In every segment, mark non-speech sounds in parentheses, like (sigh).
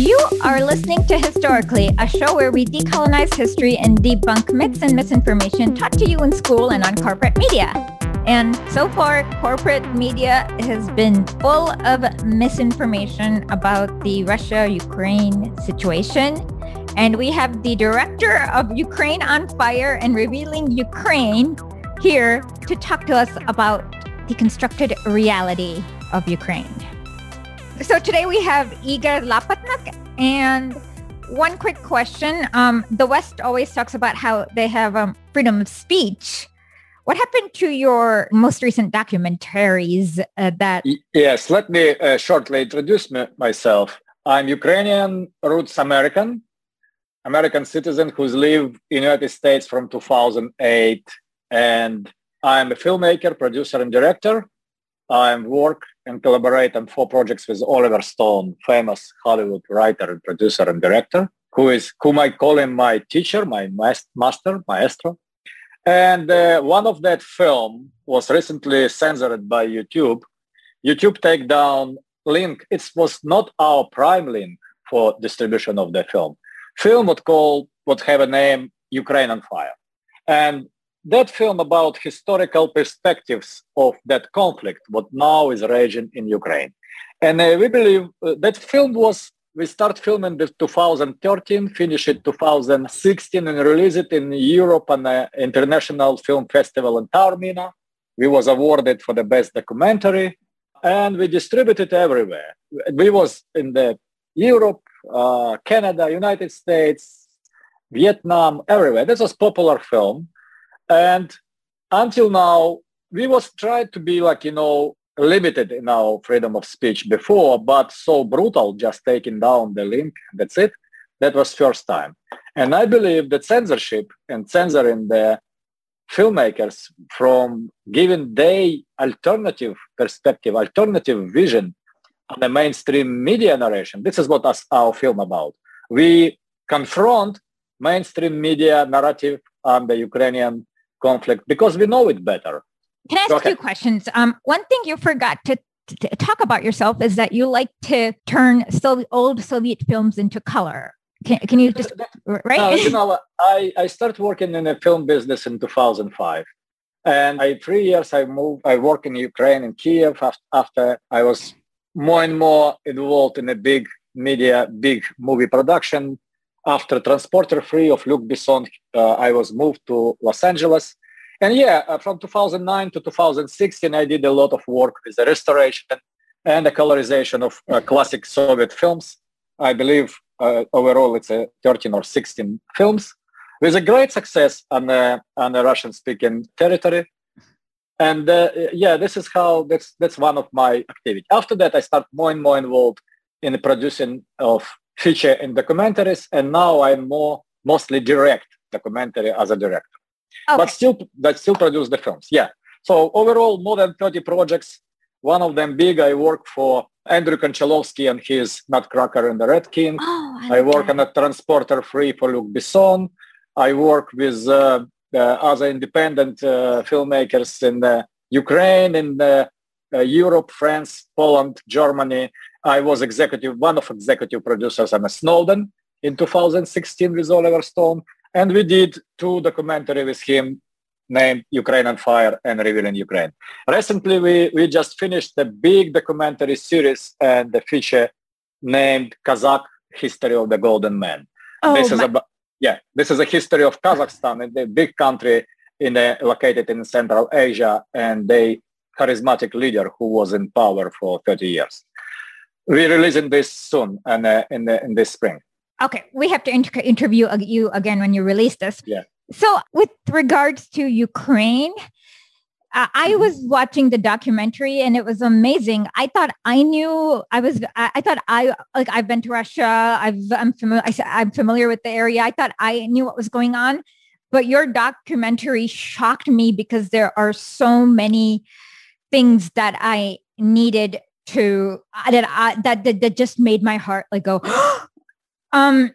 You are listening to Historically, a show where we decolonize history and debunk myths and misinformation taught to you in school and on corporate media. And so far, corporate media has been full of misinformation about the Russia-Ukraine situation. And we have the director of Ukraine on Fire and Revealing Ukraine here to talk to us about the constructed reality of Ukraine. So today we have Igor Lopatonok and one quick question. Um, the West always talks about how they have um, freedom of speech. What happened to your most recent documentaries uh, that... Yes, let me uh, shortly introduce myself. I'm Ukrainian roots American, American citizen who's lived in United States from 2008. And I'm a filmmaker, producer, and director. I work and collaborate on four projects with Oliver Stone, famous Hollywood writer and producer and director, who is whom I call him my teacher, my master, maestro. And uh, one of that film was recently censored by YouTube. YouTube take down link. It was not our prime link for distribution of the film. Film would call would have a name Ukraine on Fire. And that film about historical perspectives of that conflict, what now is raging in Ukraine. And uh, we believe uh, that film was, we start filming in 2013, finish it 2016 and release it in Europe on the International Film Festival in Taormina. We was awarded for the best documentary and we distributed everywhere. We was in the Europe, uh, Canada, United States, Vietnam, everywhere. This was popular film and until now, we was tried to be like, you know, limited in our freedom of speech before, but so brutal, just taking down the link, that's it. That was first time. And I believe that censorship and censoring the filmmakers from giving their alternative perspective, alternative vision on the mainstream media narration. This is what us, our film about. We confront mainstream media narrative on the Ukrainian conflict because we know it better. Can I ask two questions? Um, one thing you forgot to, to, talk about yourself is that you like to turn so old Soviet films into color. Can, can you just right? Uh, you (laughs) know, I, I started working in the film business in 2005. And I three years I moved, I worked in Ukraine in Kiev after I was more and more involved in a big media, big movie production after Transporter 3 of Luc Besson, uh, I was moved to Los Angeles. And yeah, uh, from 2009 to 2016, I did a lot of work with the restoration and the colorization of uh, classic Soviet films. I believe uh, overall it's a 13 or 16 films with a great success on the, on the Russian-speaking territory. And uh, yeah, this is how, that's, that's one of my activities. After that, I start more and more involved in the producing of feature in documentaries, and now I'm more mostly direct documentary as a director. Okay. But still, that still produce the films. Yeah. So overall, more than 30 projects. One of them big. I work for Andrew Konchalovsky and his Nutcracker and the Rat King. Oh, I, I work that. on a Transporter Free for Luc Besson. I work with uh, uh, other independent uh, filmmakers in uh, Ukraine, in uh, Europe, France, Poland, Germany, I was executive, one of executive producers on Snowden in 2016 with Oliver Stone. And we did two documentary with him named Ukraine on Fire and Revealing Ukraine. Recently, we, we just finished a big documentary series and the feature named Kazakh History of the Golden Man. Oh, this is about, yeah, this is a history of Kazakhstan, a big country in the, located in Central Asia, and a charismatic leader who was in power for 30 years. We're releasing this soon and uh, in the in this spring. Okay, we have to inter- interview you again when you release this. Yeah. So, with regards to Ukraine, uh, I mm-hmm. was watching the documentary and it was amazing. I thought I knew I was. I, I thought I like I've been to Russia. I've I'm familiar. I'm familiar with the area. I thought I knew what was going on, but your documentary shocked me because there are so many things that I needed to uh, that I that, that that just made my heart like go. (gasps) um.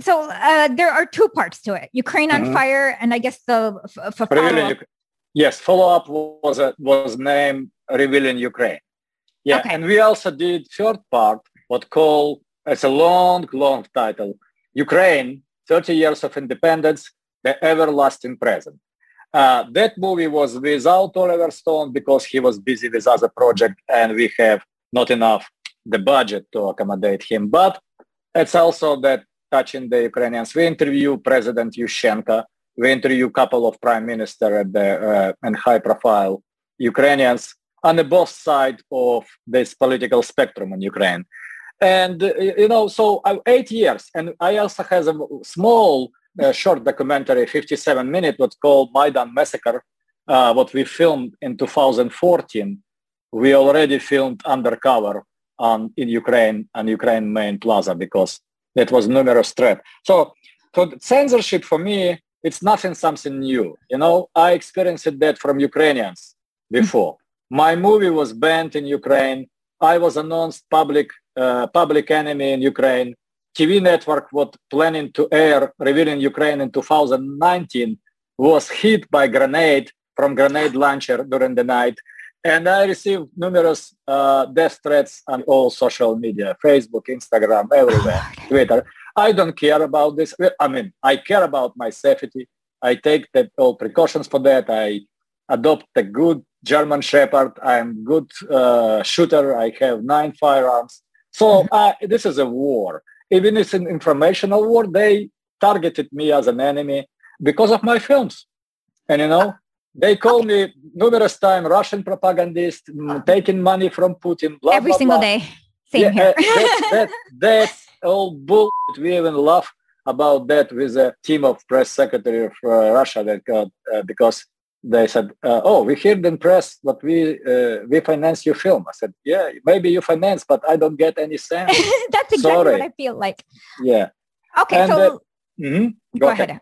So uh, there are two parts to it: Ukraine on mm-hmm. fire, and I guess the f- f- follow yes, follow up was a, was named revealing Ukraine. Yeah, okay. and we also did third part, what called It's a long, long title. Ukraine, 30 years of independence, the everlasting present. Uh, that movie was without Oliver Stone because he was busy with other project and we have not enough the budget to accommodate him. But it's also that touching the Ukrainians. We interview President Yushchenko. We interview a couple of prime minister the, uh, and high profile Ukrainians on the both side of this political spectrum in Ukraine. And, uh, you know, so uh, eight years. And I also has a small uh, short documentary, 57 minutes, what's called Maidan Massacre, what we filmed in 2014. We already filmed undercover on, in Ukraine, on Ukraine main plaza, because that was numerous threat. So, so censorship for me, it's nothing something new. You know, I experienced that from Ukrainians before. My movie was banned in Ukraine. I was announced public uh, public enemy in Ukraine. TV network was planning to air revealing Ukraine in 2019 was hit by grenade from grenade launcher during the night. And I received numerous uh, death threats on all social media, Facebook, Instagram, everywhere, Twitter. I don't care about this. I mean, I care about my safety. I take the, all precautions for that. I adopt a good German Shepherd. I'm good uh, shooter. I have nine firearms. So uh, this is a war. Even if it's an informational war, they targeted me as an enemy because of my films. And you know, they call me numerous times Russian propagandist, mm, taking money from Putin. Blah, Every blah, single blah. day. Same yeah, here. Uh, that's, that, that's all bull. We even laugh about that with a team of press secretary of uh, Russia that got uh, because they said, uh, "Oh, we hear in press that we uh, we finance your film." I said, "Yeah, maybe you finance, but I don't get any cents." (laughs) That's exactly Sorry. what I feel like. Yeah. Okay, and, so mm-hmm. go, go, ahead. ahead.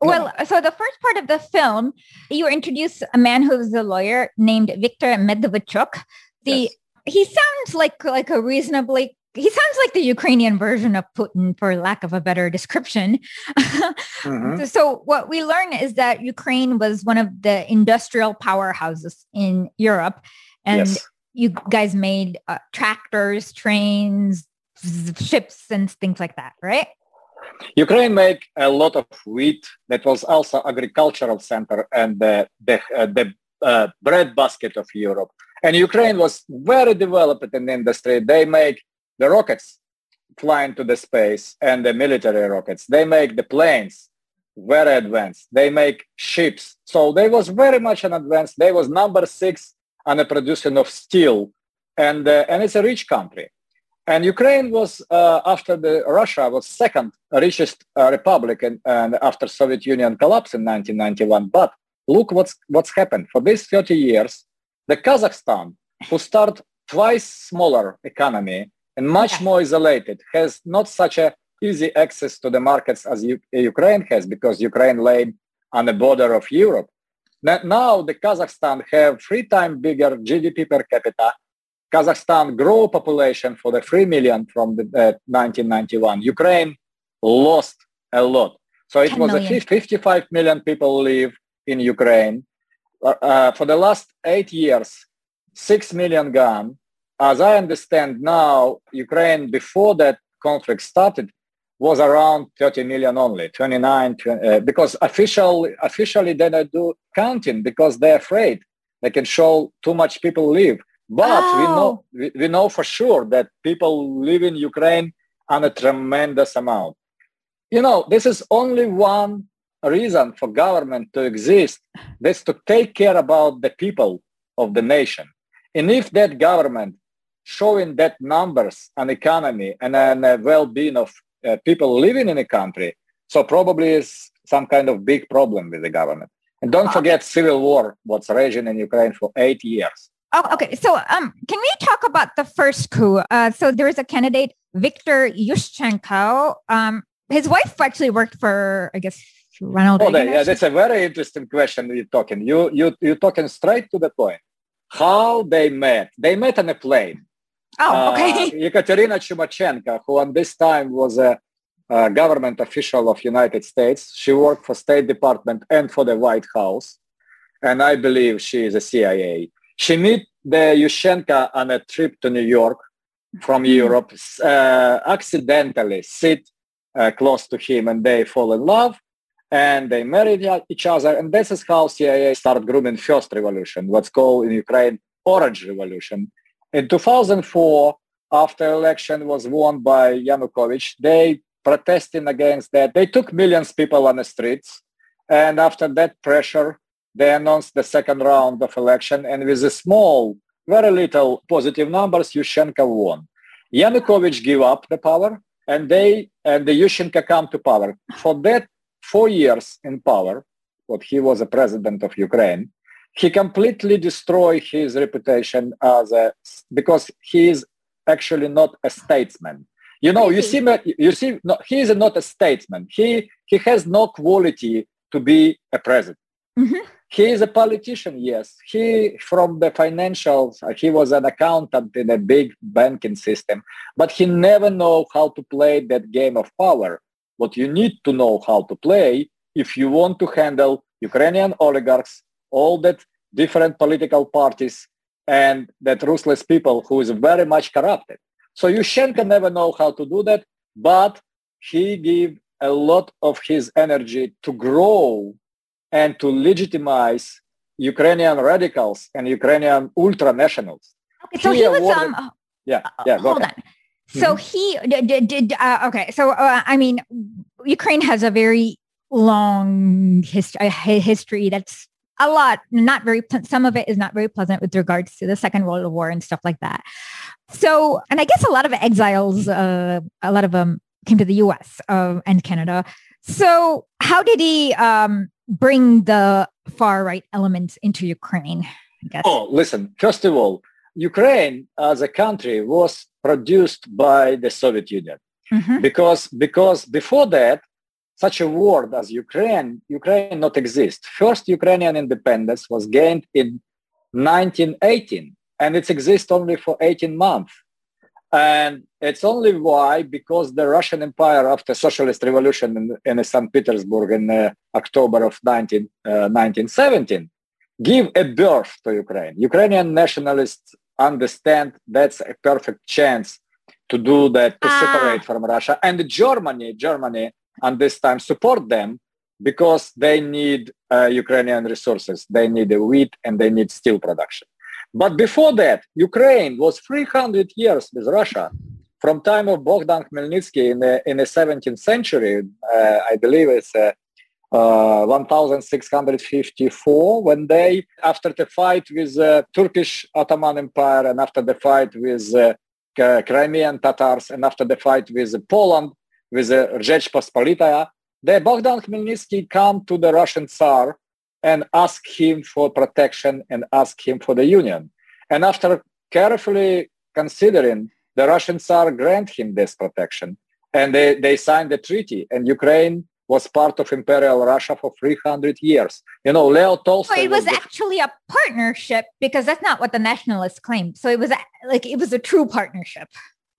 Well, so the first part of the film, you introduce a man who's a lawyer named Viktor Medvedchuk. The yes. he sounds like like a reasonably he sounds like the Ukrainian version of Putin, for lack of a better description. mm-hmm. (laughs) So, what we learn is that Ukraine was one of the industrial powerhouses in Europe, and yes. you guys made uh, tractors, trains, ships, and things like that, right? Ukraine make a lot of wheat. That was also agricultural center and the the, uh, the uh, bread basket of Europe. And Ukraine was very developed in the industry. They make the rockets flying to the space and the military rockets. They make the planes very advanced. They make ships. So they was very much an advance. They was number six on the producing of steel. And, uh, and it's a rich country. And Ukraine was, uh, after the Russia, was second richest uh, republic and, and after Soviet Union collapsed in 1991. But look what's, what's happened. For these 30 years, the Kazakhstan, who started twice smaller economy, and much more isolated, has not such a easy access to the markets as U- Ukraine has because Ukraine lay on the border of Europe. Now the Kazakhstan have three times bigger GDP per capita. Kazakhstan grow population for the 3 million from the uh, 1991. Ukraine lost a lot. So it was million. a 55 million people live in Ukraine. Uh, uh, for the last eight years, 6 million gone as I understand now, Ukraine before that conflict started was around 30 million only, 29, 20, uh, because official, officially they don't do counting because they're afraid they can show too much people live. But oh. we know we, know for sure that people live in Ukraine on a tremendous amount. You know, this is only one reason for government to exist. That's to take care about the people of the nation. And if that government showing that numbers and economy and, and uh, well-being of uh, people living in a country. So probably is some kind of big problem with the government. And don't forget civil war, what's raging in Ukraine for eight years. Oh, okay. So um, can we talk about the first coup? Uh, so there is a candidate, Viktor Yushchenko. Um, his wife actually worked for, I guess, Ronald oh. Yeah, that's a very interesting question you're talking. You, you, you're talking straight to the point. How they met. They met on a plane. Oh, okay. (laughs) Uh, Ekaterina Chumachenko, who at this time was a, a, government official of United States, she worked for State Department and for the White House, and I believe she is a CIA. She met the Yushchenko on a trip to New York. from mm-hmm. Europe uh, accidentally sit uh, close to him and they fall in love and they married each other. And this is how CIA started grooming first revolution, what's called in Ukraine Orange Revolution. In 2004, after election was won by Yanukovych, they protesting against that. They took millions of people on the streets. And after that pressure, they announced the second round of election. And with a small, very little positive numbers, Yushchenko won. Yanukovych gave up the power and they and the Yushchenko come to power. For that four years in power, what he was a president of Ukraine, he completely destroyed his reputation as a because he is actually not a statesman. You know, you see, you see, no, he is not a statesman. He he has no quality to be a president. Mm-hmm. He is a politician, yes. He from the financials. Uh, he was an accountant in a big banking system, but he never know how to play that game of power. What you need to know how to play if you want to handle Ukrainian oligarchs, all that different political parties, and that ruthless people who is very much corrupted. So Yushchenko never know how to do that, but he give a lot of his energy to grow and to legitimize Ukrainian radicals and Ukrainian ultra-nationals. Okay, so he, he was awarded, um, yeah, yeah. hold ahead. on. So mm-hmm. he did. did uh, okay, so uh, I mean, Ukraine has a very long history. History that's a lot, not very, some of it is not very pleasant with regards to the Second World War and stuff like that. So, and I guess a lot of exiles, uh, a lot of them came to the US uh, and Canada. So how did he um, bring the far right elements into Ukraine? I guess. Oh, listen, first of all, Ukraine as a country was produced by the Soviet Union. Mm-hmm. Because, because before that, such a word as Ukraine, Ukraine not exist. First Ukrainian independence was gained in 1918 and it exists only for 18 months. And it's only why, because the Russian Empire after socialist revolution in, in St. Petersburg in uh, October of 19, uh, 1917, give a birth to Ukraine. Ukrainian nationalists understand that's a perfect chance to do that, to ah. separate from Russia. And Germany, Germany and this time support them because they need uh, Ukrainian resources. They need the wheat and they need steel production. But before that, Ukraine was 300 years with Russia. From time of Bogdan Khmelnytsky in the, in the 17th century, uh, I believe it's uh, uh, 1654, when they, after the fight with the Turkish Ottoman Empire and after the fight with uh, Crimean Tatars and after the fight with Poland, with the Rzecz Pospolitaya, the Bogdan Khmelnytsky come to the Russian Tsar and ask him for protection and ask him for the union. And after carefully considering, the Russian Tsar grant him this protection. And they, they signed the treaty and Ukraine was part of Imperial Russia for 300 years. You know, Leo Tolstoy. So it was, was actually a partnership because that's not what the nationalists claimed. So it was like it was a true partnership.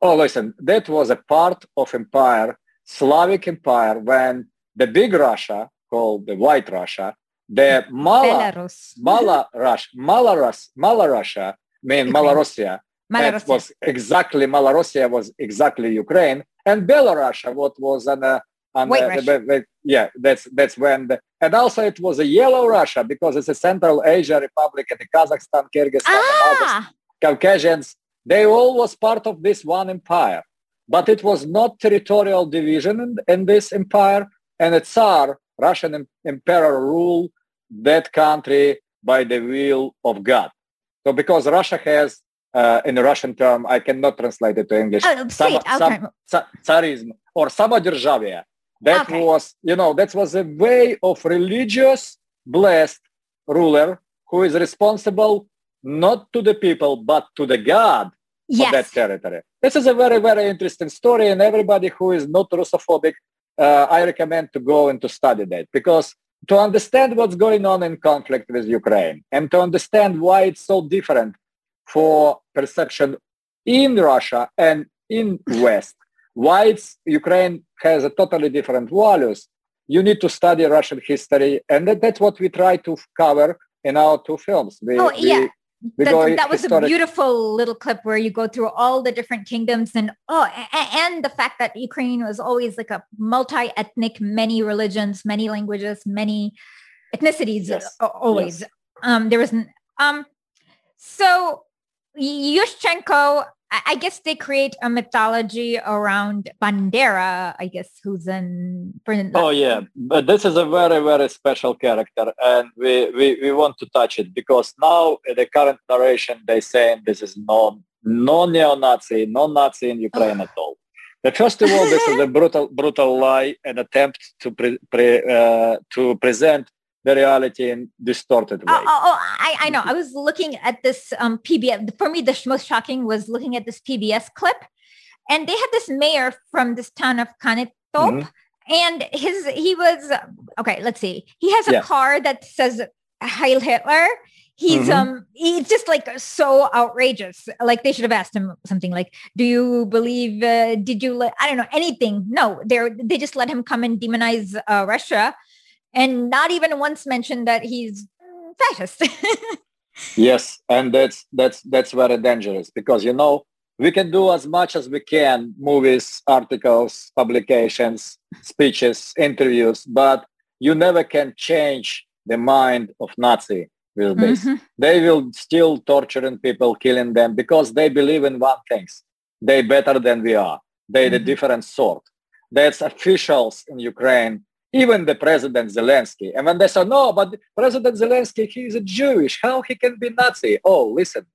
Oh, listen, that was a part of empire, Slavic empire, when the big Russia, called the White Russia, the Mala, Belarus. Mala, Russia, Malarus, Mala Russia, mean Malorussia, (laughs) Malorussia. was exactly, Malorussia was exactly Ukraine, and Belarus, what was an, uh, an White uh, Russia. The, yeah, that's that's when, the, and also it was a yellow Russia because it's a Central Asia Republic and the Kazakhstan, Kyrgyzstan, ah. Caucasians they all was part of this one empire, but it was not territorial division in, in this empire. And the Tsar, Russian emperor, ruled that country by the will of God. So because Russia has, uh, in Russian term, I cannot translate it to English, oh, tsarism or самодержавие. That okay. was, you know, that was a way of religious blessed ruler who is responsible not to the people, but to the God yes. of that territory. This is a very, very interesting story. And everybody who is not Russophobic, uh, I recommend to go and to study that because to understand what's going on in conflict with Ukraine and to understand why it's so different for perception in Russia and in West, why it's Ukraine has a totally different values, you need to study Russian history, and that, that's what we try to cover in our two films. We, oh, yeah. That, that was a beautiful little clip where you go through all the different kingdoms and oh and the fact that ukraine was always like a multi-ethnic many religions many languages many ethnicities yes. always yes. um there was um so yushchenko I guess they create a mythology around Bandera, I guess, who's an... Oh, yeah. But this is a very, very special character. And we, we, we want to touch it because now in the current narration, they say this is no, no neo-Nazi, no Nazi in Ukraine at all. But first of all, this is a (laughs) brutal, brutal lie, an attempt to, pre, pre, uh, to present the reality in distorted way. Oh, oh, oh, I, I know. I was looking at this um, PBS. For me, the most shocking was looking at this PBS clip. And they had this mayor from this town of Konotop. Mm-hmm. And his, he was, okay, let's see. He has a yeah. car that says Heil Hitler. He's, mm-hmm. um, he's just like so outrageous. Like they should have asked him something like, do you believe, uh, did you, let, I don't know, anything. No, they're, they just let him come and demonize uh, Russia and not even once mentioned that he's fascist. (laughs) yes, and that's that's that's very dangerous because you know we can do as much as we can movies articles publications speeches interviews but you never can change the mind of nazi with this mm-hmm. they will still torturing people killing them because they believe in one things they better than we are they mm-hmm. the different sort that's officials in ukraine even the President Zelensky. And when they say, no, but President Zelensky, he is a Jewish. How he can be Nazi? Oh, listen,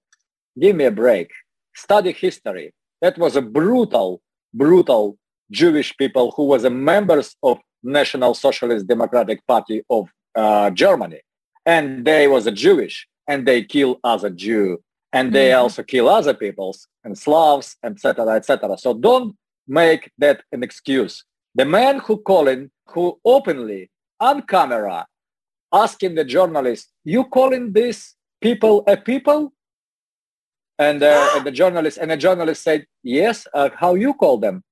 give me a break. Study history. That was a brutal, brutal Jewish people who was a members of National Socialist Democratic Party of uh, Germany. And they was a Jewish and they kill other Jew. And they mm-hmm. also kill other peoples and Slavs, etc., etc. So don't make that an excuse. The man who calling who openly on camera asking the journalist, you calling these people a people? And, uh, (gasps) and the journalist and the journalist said, yes, uh, how you call them?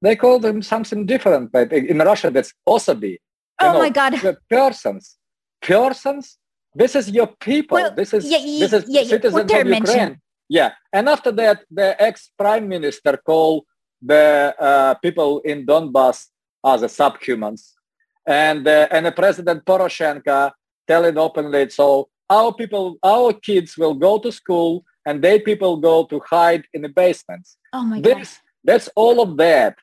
They call them something different, but in Russia, that's osoby. Oh know, my God. Persons. Persons? This is your people. Well, this is, yeah, this is yeah, citizens of Ukraine. Yeah. And after that, the ex-prime minister called the uh, people in Donbass as a subhumans. And, uh, and the President Poroshenko telling openly, so our people, our kids will go to school and they people go to hide in the basements. Oh my this, God. That's all of that.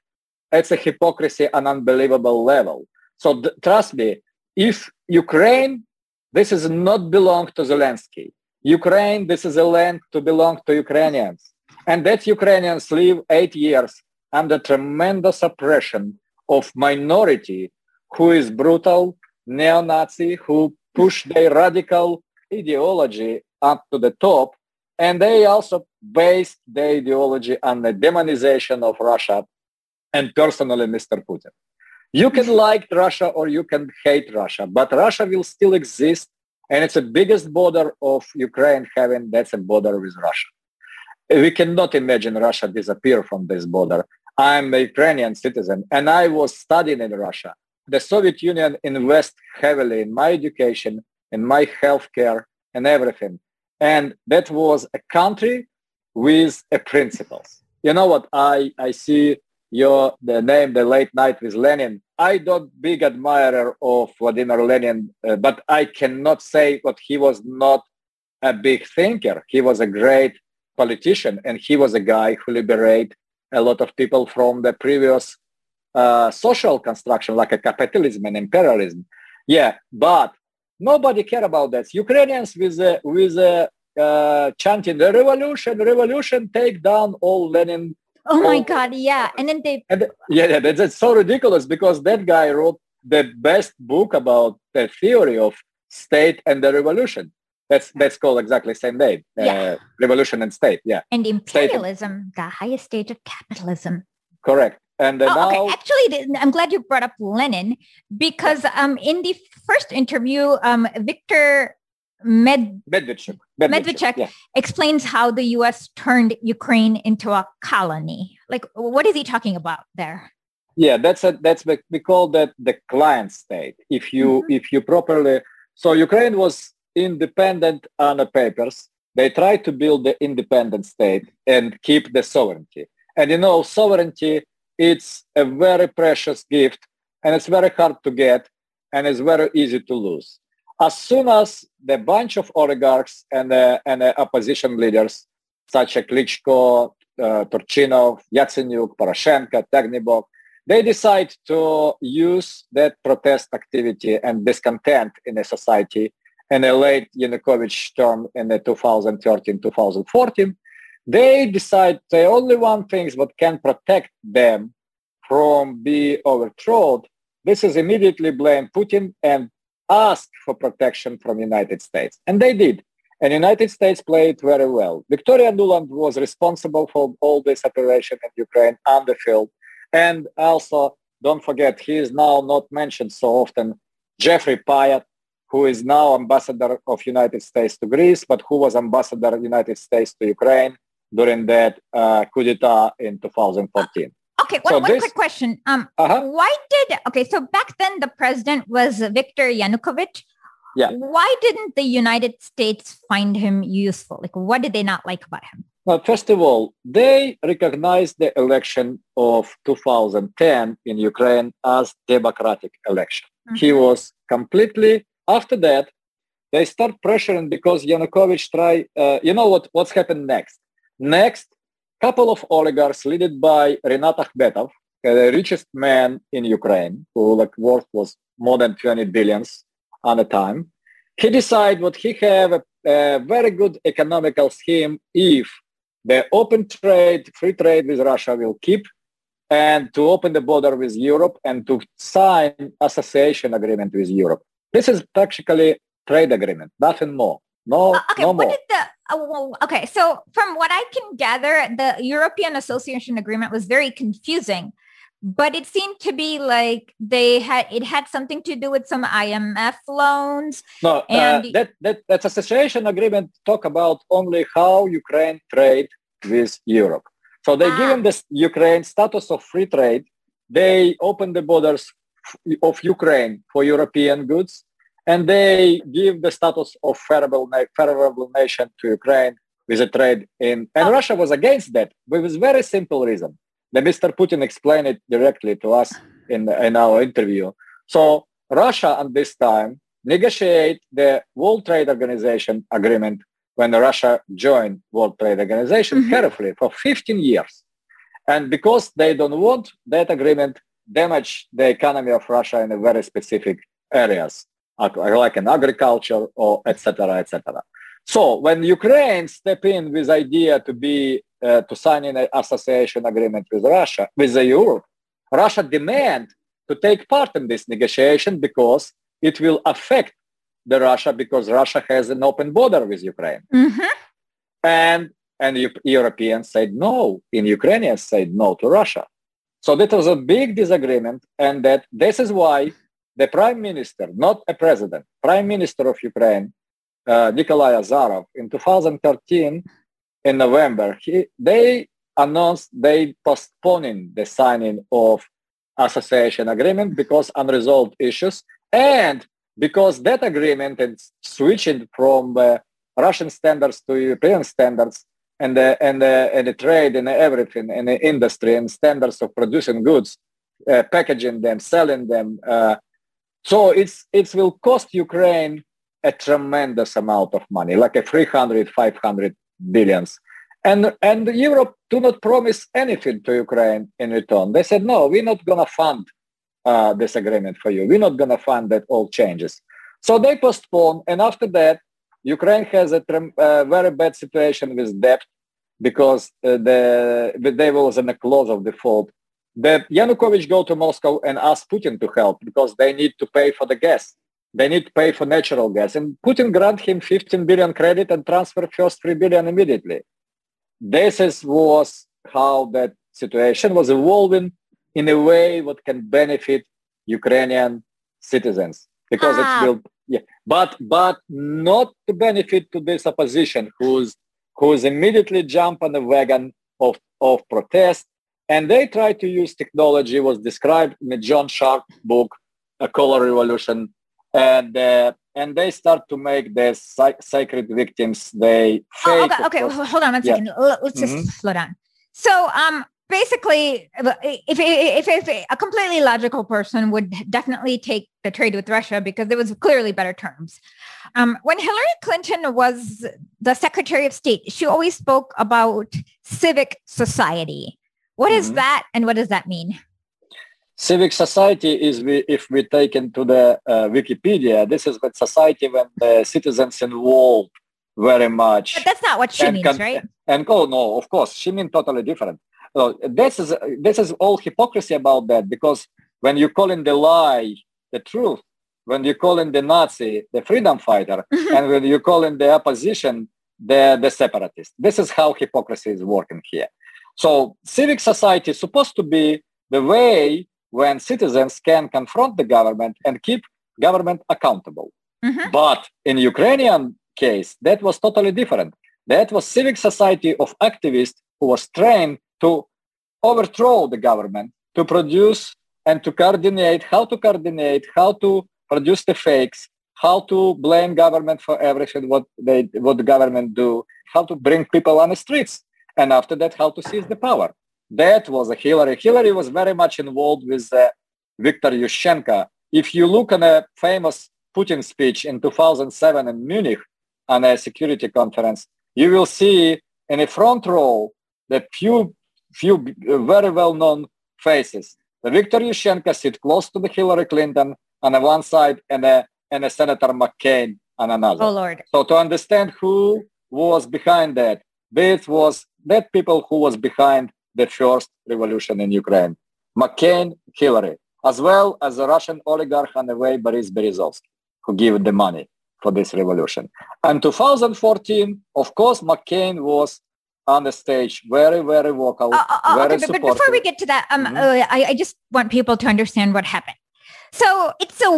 It's a hypocrisy on unbelievable level. So th- trust me, if Ukraine, this is not belong to Zelensky. Ukraine, this is a land to belong to Ukrainians. And that Ukrainians live eight years under tremendous oppression of minority who is brutal, neo-Nazi, who push their radical ideology up to the top. And they also based their ideology on the demonization of Russia and personally Mr. Putin. You can like Russia or you can hate Russia, but Russia will still exist. And it's the biggest border of Ukraine having, that's a border with Russia. We cannot imagine Russia disappear from this border. I'm a Ukrainian citizen and I was studying in Russia. The Soviet Union invested heavily in my education, in my healthcare and everything. And that was a country with a principles. You know what? I, I see your the name The Late Night with Lenin. I don't big admirer of Vladimir Lenin, uh, but I cannot say that he was not a big thinker. He was a great politician and he was a guy who liberated a lot of people from the previous uh, social construction, like a capitalism and imperialism. Yeah, but nobody care about that. Ukrainians with uh, with uh, uh, chanting the revolution, revolution, take down all Lenin. Oh my God! Yeah, and then they. And, yeah, that's, that's so ridiculous because that guy wrote the best book about the theory of state and the revolution. That's that's called exactly same name. Uh, yeah. revolution and state. Yeah. And imperialism, state. the highest stage of capitalism. Correct. And uh, oh, now, okay. Actually, I'm glad you brought up Lenin because um, in the first interview, um, Victor Med- Medvedchuk, Medvedchuk, Medvedchuk yeah. explains how the U.S. turned Ukraine into a colony. Like, what is he talking about there? Yeah, that's a that's we call that the client state. If you mm-hmm. if you properly so Ukraine was independent on papers. they try to build the independent state and keep the sovereignty. And you know, sovereignty, it's a very precious gift and it's very hard to get and it's very easy to lose. As soon as the bunch of oligarchs and, uh, and uh, opposition leaders, such as Klitschko, uh, Turchinov, Yatsenyuk, Poroshenko, Tyagnybok, they decide to use that protest activity and discontent in a society in a late Yanukovych term in the 2013-2014, they decide they only want things that can protect them from being overthrown. This is immediately blame Putin and ask for protection from United States. And they did. And United States played very well. Victoria Nuland was responsible for all this operation in Ukraine on the field. And also, don't forget, he is now not mentioned so often, Geoffrey Pyatt, who is now ambassador of United States to Greece, but who was ambassador of United States to Ukraine during that uh, coup d'etat in 2014. Okay, one, so one this, quick question. Um, uh-huh. Why did, okay, so back then the president was Viktor Yanukovych. Yeah. Why didn't the United States find him useful? Like, what did they not like about him? Well, first of all, they recognized the election of 2010 in Ukraine as democratic election. Mm-hmm. He was completely after that, they start pressuring because Yanukovych try. Uh, you know what? What's happened next? Next, couple of oligarchs led by Rinat Akhmetov, the richest man in Ukraine, who like worth was more than 20 billions on a time. He decided what he have a, a very good economical scheme if the open trade, free trade with Russia will keep and to open the border with Europe and to sign association agreement with Europe. This is practically trade agreement, nothing more. No, uh, okay, no more. the, uh, okay, so from what I can gather, the European Association Agreement was very confusing, but it seemed to be like they had it had something to do with some IMF loans. No, uh, and uh, that that that association agreement talk about only how Ukraine trade with Europe. So they ah. given this Ukraine status of free trade. They open the borders of Ukraine for European goods, and they give the status of favorable, favorable nation to Ukraine with a trade in. And oh. Russia was against that with a very simple reason. The Mr. Putin explained it directly to us in, in our interview. So Russia at this time negotiate the World Trade Organization agreement when Russia joined World Trade Organization mm-hmm. carefully for 15 years. And because they don't want that agreement damage the economy of Russia in a very specific areas, like in agriculture or etc. etc. So when Ukraine step in with idea to be uh, to sign an association agreement with Russia, with the Europe, Russia demand to take part in this negotiation because it will affect the Russia because Russia has an open border with Ukraine. Mm-hmm. And and Europeans said no, in Ukrainians said no to Russia. So that was a big disagreement, and that this is why the prime minister, not a president, prime minister of Ukraine, uh, Nikolai Azarov, in 2013, in November, he, they announced they postponing the signing of association agreement because unresolved issues, and because that agreement and switching from uh, Russian standards to European standards, and the, and the, and the trade and everything and the industry and standards of producing goods, uh, packaging them, selling them. Uh, so it's it will cost Ukraine a tremendous amount of money, like a 300, 500 billions. And, and Europe do not promise anything to Ukraine in return. They said, no, we're not going to fund uh, this agreement for you. We're not going to fund that all changes. So they postpone. And after that, Ukraine has a uh, very bad situation with debt because uh, the, the devil was in a clause of default. The Yanukovych go to Moscow and ask Putin to help because they need to pay for the gas. They need to pay for natural gas. And Putin grant him 15 billion credit and transfer first 3 billion immediately. This is, was how that situation was evolving in a way what can benefit Ukrainian citizens because ah. it will yeah, but but not to benefit to this opposition who's who's immediately jump on the wagon of, of protest. And they try to use technology, was described in the Gene Sharp book, A Color Revolution. And, uh, and they start to make their sacred victims. They oh, okay, okay. hold on one second. Yeah. Let's just mm-hmm. slow down. So, um, basically, if, if, if, a completely logical person would definitely take the trade with Russia because it was clearly better terms. Um, when Hillary Clinton was the Secretary of State, she always spoke about civic society. What mm-hmm. is that, and what does that mean? Civic society is, we, if we take into the uh, Wikipedia, this is the society when the citizens involved very much. But that's not what she means, con- right? And oh no, of course, she means totally different. So this is this is all hypocrisy about that because when you call in the lie the truth, when you call in the Nazi the freedom fighter, (laughs) and when you call in the opposition the the separatist, this is how hypocrisy is working here. So civic society is supposed to be the way when citizens can confront the government and keep government accountable. Mm-hmm. But in Ukrainian case, that was totally different. That was civic society of activists who was trained to overthrow the government, to produce and to coordinate, how to coordinate, how to produce the fakes, how to blame government for everything what they what the government do, how to bring people on the streets, and after that, how to seize the power. That was a Hillary. Hillary was very much involved with uh, Viktor Yushchenko. If you look at a famous Putin speech in 2007 in Munich on a security conference, you will see in a front row the few, few uh, very well-known faces. The Viktor Yushchenko sit close to the Hillary Clinton on the one side and a, and a Senator McCain on another. Oh, Lord. So to understand who was behind that, this was that people who was behind the first revolution in Ukraine. McCain, Hillary, as well as the Russian oligarch on the way, Boris Berezovsky, who gave the money for this revolution. And 2014, of course, McCain was on the stage, very, very vocal, uh, uh, very okay, but, but, before we get to that, um, mm-hmm. uh, I, I just want people to understand what happened. So it's a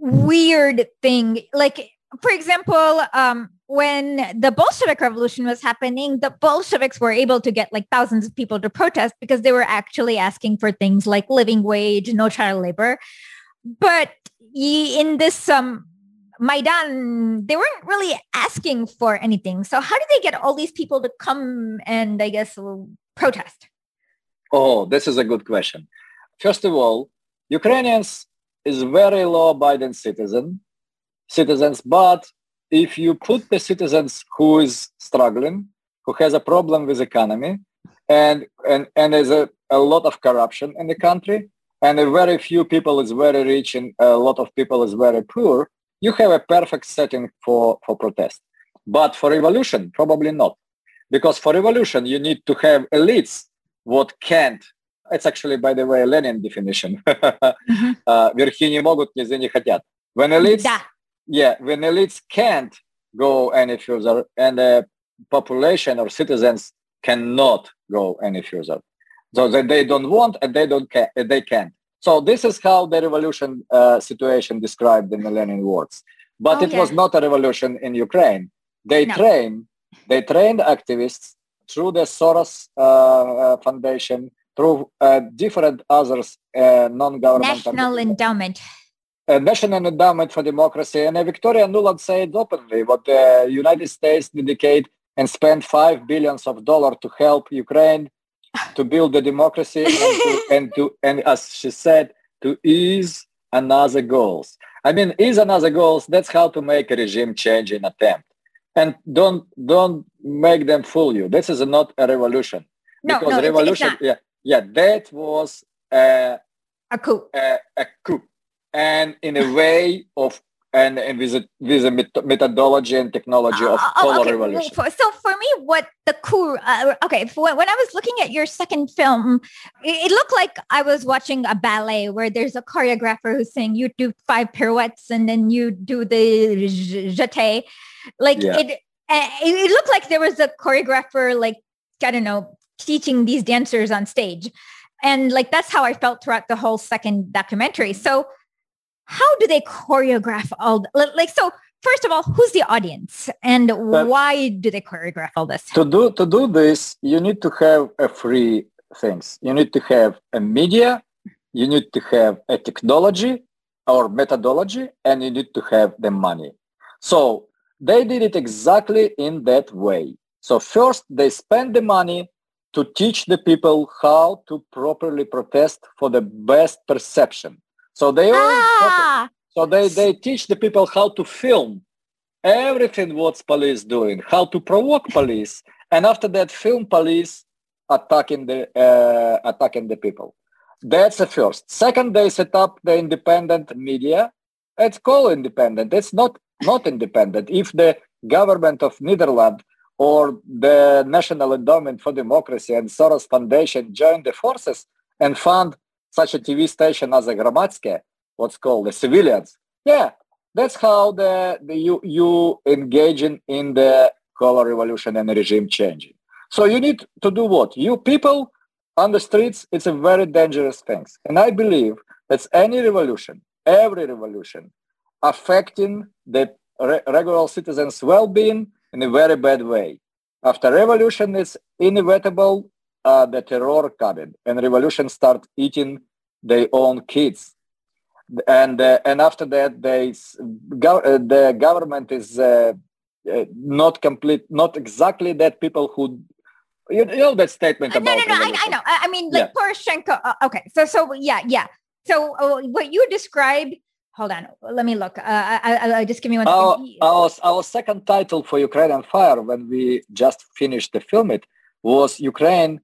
weird thing. Like, for example, um, when the Bolshevik Revolution was happening, the Bolsheviks were able to get like thousands of people to protest because they were actually asking for things like living wage, no child labor. But in this um, Maidan, they weren't really asking for anything. So how did they get all these people to come and, I guess, protest? Oh, this is a good question. First of all, Ukrainians is very law-abiding citizen, citizens, but if you put the citizens who is struggling, who has a problem with economy, and and and there's a, a lot of corruption in the country, and very few people is very rich and a lot of people is very poor, you have a perfect setting for, for protest. But for revolution, probably not. Because for revolution, you need to have elites what can't. It's actually, by the way, a Lenin definition. (laughs) mm-hmm. uh, верхи не могут, низы не хотят. When elites да yeah, when elites can't go any further and the population or citizens cannot go any further. So that they don't want and they don't ca- they can't. So this is how the revolution uh, situation described in the Lenin words. But oh, it yeah. was not a revolution in Ukraine. They no. trained they trained activists through the Soros uh, uh, Foundation, through uh, different others uh, non-governmental national endowment National Endowment for Democracy, and Victoria Nuland said openly what the United States dedicate and spend five billions of dollars to help Ukraine to build the democracy and, to, (laughs) and to and as she said to ease another goals. I mean, ease another goals. That's how to make a regime change in attempt. And don't don't make them fool you. This is not a revolution no, because no, revolution. Yeah, yeah, that was a, a coup. A, a coup and in a way of and, and with a, with a methodology and technology of uh, color okay. revolution. So for me, what the cool, uh, okay, when, when I was looking at your second film, it, it, looked like I was watching a ballet where there's a choreographer who's saying you do five pirouettes and then you do the jeté. Like yeah. it, it, it looked like there was a choreographer, like, I don't know, teaching these dancers on stage. And like, that's how I felt throughout the whole second documentary. So how do they choreograph all like so first of all who's the audience and but why do they choreograph all this to do to do this you need to have a free things you need to have a media you need to have a technology or methodology and you need to have the money. So they did it exactly in that way. So first they spend the money to teach the people how to properly protest for the best perception. So they ah! so they, they teach the people how to film everything what's police doing, how to provoke police, and after that film police attacking the uh, attacking the people. That's the first. Second, they set up the independent media. It's called independent. It's not not independent. If the government of Netherlands or the National Endowment for Democracy and Soros Foundation join the forces and fund such a TV station as a Hromadske, what's called the civilians, yeah, that's how the, the you you engaging in the color revolution and regime changing. So you need to do what? You people on the streets, it's a very dangerous thing. And I believe that any revolution, every revolution, affecting the re- regular citizens' well-being in a very bad way. After revolution, it's inevitable uh, the terror coming, and revolution start eating their own kids. And uh, and after that they go, uh, the government is uh, uh, not complete not exactly that people who you, know that statement about no no no I, I, know. I mean like yeah. Poroshenko uh, okay. So so yeah yeah. So uh, what you described hold on let me look. I, I, I just give me one our, our, our second title for Ukraine on fire when we just finished the film it was Ukraine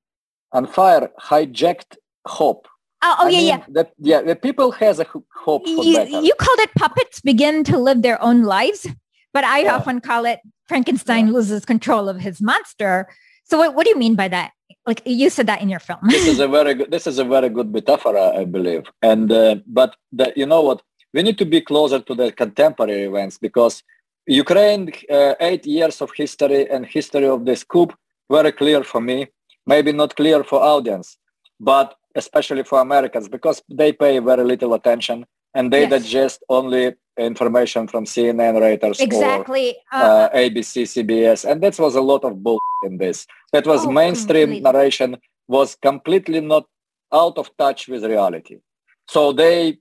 on fire hijacked hope Oh, oh yeah, mean, yeah. That, yeah, the people has a hope for you, better. You called it puppets begin to live their own lives, but I yeah. often call it Frankenstein yeah. loses control of his monster. So what, what do you mean by that? Like you said that in your film. this is a (laughs) very good. This is a very good metaphor, I believe. And uh, but the, you know what? We need to be closer to the contemporary events because Ukraine, uh, eight years of history and history of this coup, very clear for me. Maybe not clear for audience, but especially for Americans, because they pay very little attention and they yes. digest only information from CNN, Reuters, exactly. or uh, uh, ABC, CBS, and that was a lot of bull in this. That was oh, mainstream completely. narration was completely not out of touch with reality. So they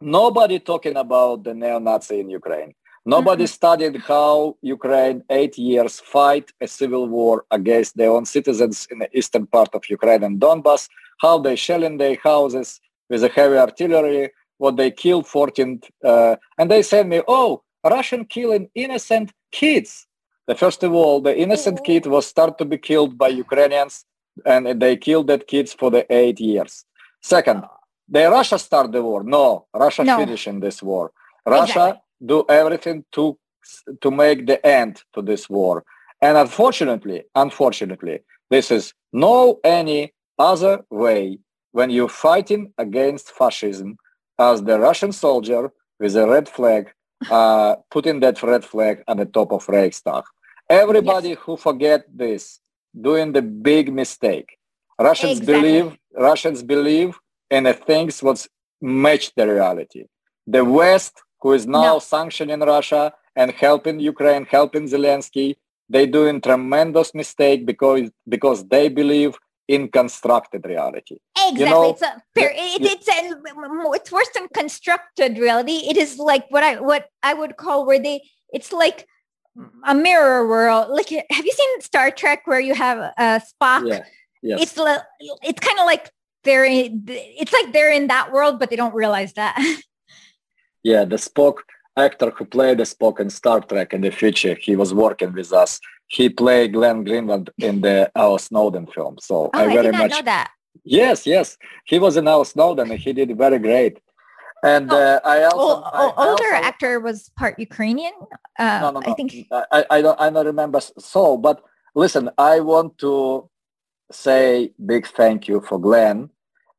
nobody talking about the neo-Nazi in Ukraine. Nobody mm-hmm. studied how Ukraine eight years fight a civil war against their own citizens in the eastern part of Ukraine and Donbass how they shell in their houses with a heavy artillery, what they killed 14, uh, and they said me, oh, Russian killing innocent kids. The first of all, the innocent kid was start to be killed by Ukrainians, and they killed that kids for the eight years. Second, the Russia start the war. No, Russia no. finishing this war. Russia exactly. Do everything to to make the end to this war. And unfortunately, unfortunately, this is no any other way when you're fighting against fascism as the Russian soldier with a red flag, uh, (laughs) putting that red flag on the top of Reichstag. Everybody yes. who forget this, doing the big mistake. Russians exactly. believe Russians believe in the things what match the reality. The West, who is now no. sanctioning Russia and helping Ukraine, helping Zelensky, they doing tremendous mistake because because they believe in constructed reality. Exactly. You know, it's a fair, it, it's a, it's worse than constructed reality. It is like what I what I would call where they it's like a mirror world. Like have you seen Star Trek where you have a uh, Spock? Yeah. Yes. It's it's kind of like they're in, it's like they're in that world, but they don't realize that. (laughs) yeah, the Spock actor who played the Spock in Star Trek in the future, he was working with us he played Glenn Greenwald in the Our Snowden film. So oh, I very I much know that. Yes, yes, he was in Our Snowden, and he did very great. And oh, uh, I also well, I, older also, actor was part Ukrainian. Uh, no, no, no. I think I, I don't I don't remember so. But listen, I want to say big thank you for Glenn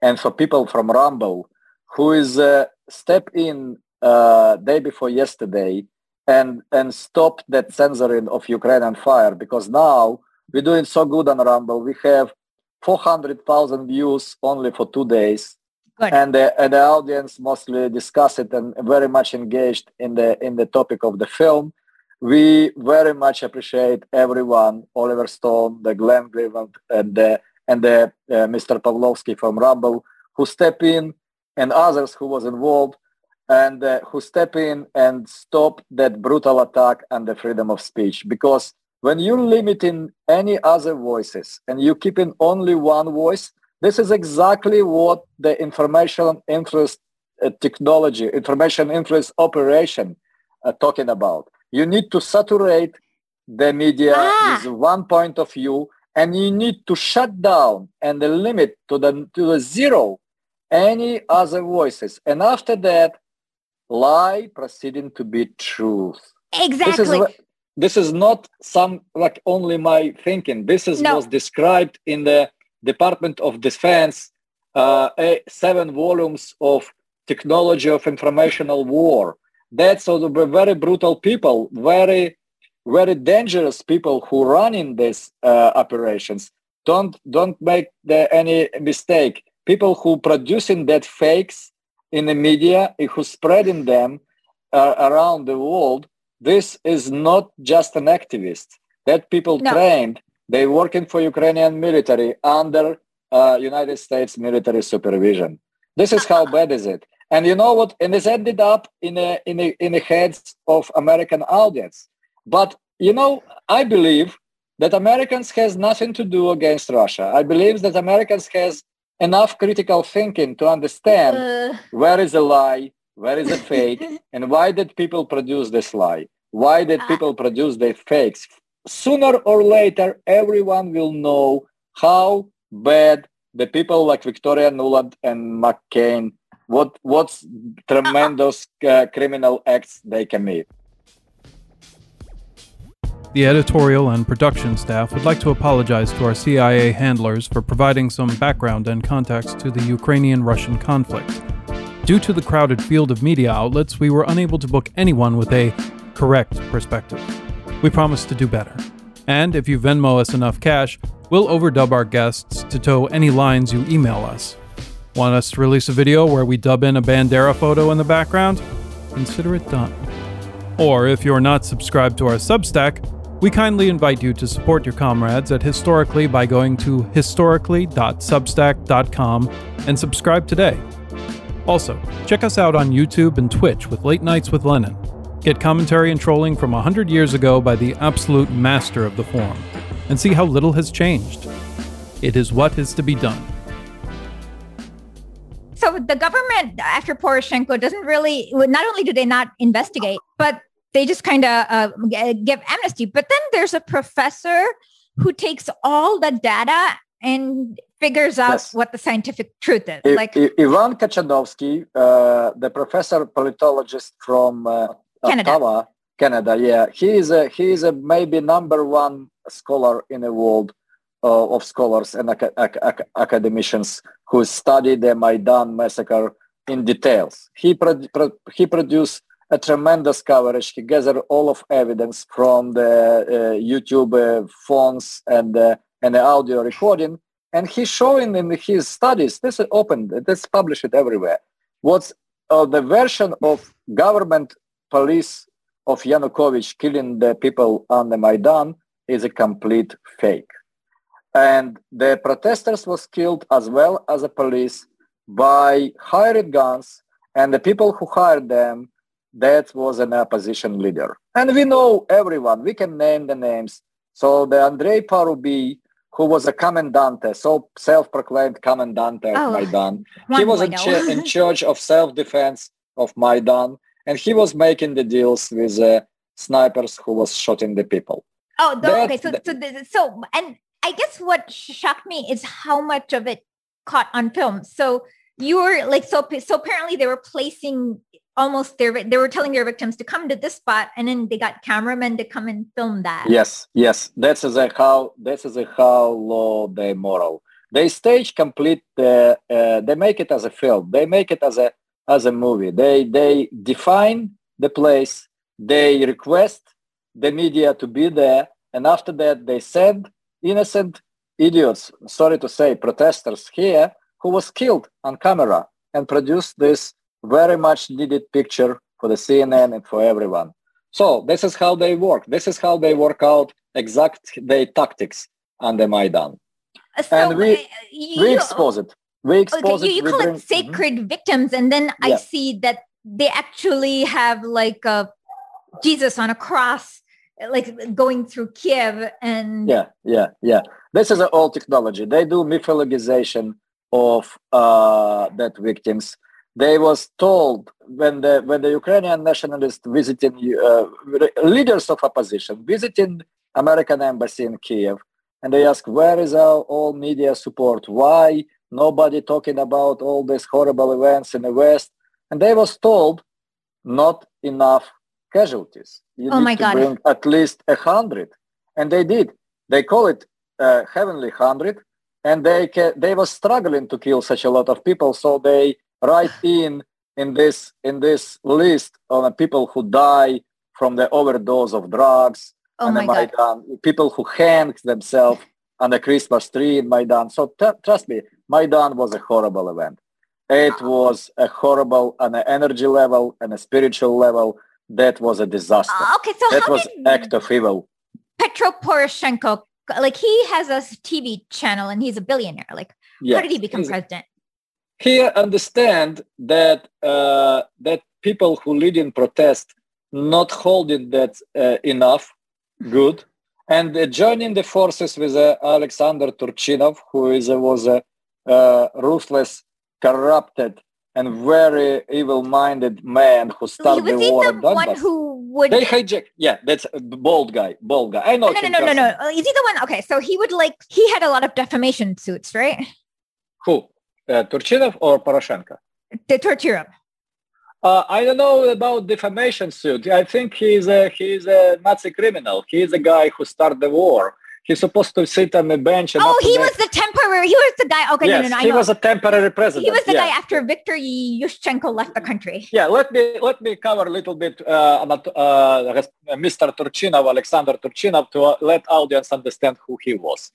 and for people from Rumble who is uh, step in uh, day before yesterday and and stop that censoring of Ukrainian fire because now we're doing so good on Rumble. We have 400,000 views only for two days. Good. And the, and the audience mostly discuss it and very much engaged in the in the topic of the film. We very much appreciate everyone, Oliver Stone, the Glenn Greenwald, and the and the uh, Mr. Pavlovski from Rumble, who step in, and others who was involved and uh, who step in and stop that brutal attack on the freedom of speech. Because when you limit in any other voices and you keep in only one voice, this is exactly what the information interest uh, technology, information interest operation uh, talking about. You need to saturate the media ah. with one point of view and you need to shut down and limit to the, to the zero any other voices. And after that, lie proceeding to be truth. Exactly. This is, this is not some like only my thinking. This is no. was described in the Department of Defense, uh, a, seven volumes of technology of informational war. That's sort of very brutal people, very very dangerous people who run in these uh, operations. Don't don't make the, any mistake. People who producing that fakes in the media, who spreading them uh, around the world. This is not just an activist. That people no. trained. They working for Ukrainian military under uh, United States military supervision. This is how bad is it. And you know what? And it's ended up in a, in a, in the heads of American audience. But you know, I believe that Americans has nothing to do against Russia. I believe that Americans has enough critical thinking to understand uh. where is a lie, where is a fake, (laughs) and why did people produce this lie? Why did ah. people produce the fakes? Sooner or later, everyone will know how bad the people like Victoria Nuland and McCain, what what's tremendous uh, criminal acts they commit. The editorial and production staff would like to apologize to our CIA handlers for providing some background and context to the Ukrainian Russian conflict. Due to the crowded field of media outlets, we were unable to book anyone with a correct perspective. We promise to do better. And if you Venmo us enough cash, we'll overdub our guests to toe any lines you email us. Want us to release a video where we dub in a Bandera photo in the background? Consider it done. Or if you're not subscribed to our Substack, we kindly invite you to support your comrades at Historically by going to historically.substack.com and subscribe today. Also, check us out on YouTube and Twitch with Late Nights with Lenin. Get commentary and trolling from 100 years ago by the absolute master of the form, and see how little has changed. It is what is to be done. So the government after Poroshenko doesn't really, not only do they not investigate, but they just kind of uh, give amnesty. But then there's a professor who takes all the data and figures out yes. what the scientific truth is. I, like I, Ivan Katchanovski, uh, the professor politologist from uh, Canada. Ottawa, Canada. Yeah, he is a he is a maybe number one scholar in the world uh, of scholars and ac- ac- academicians who studied the Maidan massacre in details. He pro- pro- he produced a tremendous coverage. He gathered all of evidence from the uh, YouTube uh, phones and uh, and the audio recording, and he's showing in his studies. This is open. This published everywhere. What's the version of government police of Yanukovych killing the people on the Maidan is a complete fake. And the protesters was killed as well as the police by hired guns and the people who hired them that was an opposition leader. And we know everyone, we can name the names. So the Andrei Parubiy, who was a commandante, so self-proclaimed commandante of oh, Maidan, he was in, ch- in, (laughs) charge of self-defense of Maidan, and he was making the deals with uh, snipers who was shooting the people. Oh, the, that, okay. So, so, so, and I guess what shocked me is how much of it caught on film. So you were like, so, so apparently they were placing almost their they were telling their victims to come to this spot and then they got cameramen to come and film that. Yes yes that's a how that's a how low they moral they stage complete the uh, they make it as a film they make it as a as a movie. They they define the place they request the media to be there and after that they send innocent idiots sorry to say protesters here who was killed on camera and produced this very much needed picture for the CNN and for everyone. So this is how they work. This is how they work out exact their tactics on the Maidan. Uh, so, and we, uh, you, we expose it. We expose okay, you, you call bring, it sacred mm-hmm. victims, and then I see that they actually have like a Jesus on a cross, like going through Kiev and yeah, yeah, yeah. This is an old technology. They do mythologization of uh, that victims. They was told when the when the Ukrainian nationalists visiting uh, leaders of opposition visiting American embassy in Kiev, and they ask where is our all media support? Why nobody talking about all these horrible events in the West? And they was told not enough casualties. You oh need my to God. bring at least a hundred, and they did. They call it uh, heavenly hundred, and they ca- they was struggling to kill such a lot of people, so they write in in this in this list of people who die from the overdose of drugs oh and the my god. People who hanged themselves on the Christmas tree in Maidan. So t- trust me, Maidan was a horrible event. It was a horrible on an energy level and a spiritual level. That was a disaster. Uh, okay, so that how was did act of evil. Petro Poroshenko like he has a TV channel and he's a billionaire. Like Yeah. how did he become He's- president? He understand that uh, that people who lead in protest not holding that uh, enough good and uh, joining the forces with uh, Alexander Turchinov, who is uh, was a uh, ruthless, corrupted, and very evil-minded man who started the war the one who would They hijack. Yeah, that's a bold guy. Bold guy. I know. no, no, no, no, no, no. Uh, Is he the one? Okay, so he would like he had a lot of defamation suits, right? Who? Uh, Turchinov or Poroshenko? The torture. Uh, I don't know about defamation suit. I think he's a he's a Nazi criminal. He's a guy who started the war. He's supposed to sit on the bench. And Oh, he was the temporary. He was the guy. Okay, yes, no, no, no. He was a temporary president. he was the yeah. guy after Viktor Yushchenko left the country. Yeah, let me let me cover a little bit uh, about, uh, Mr. Turchinov, Alexander Turchinov, to uh, let audience understand who he was.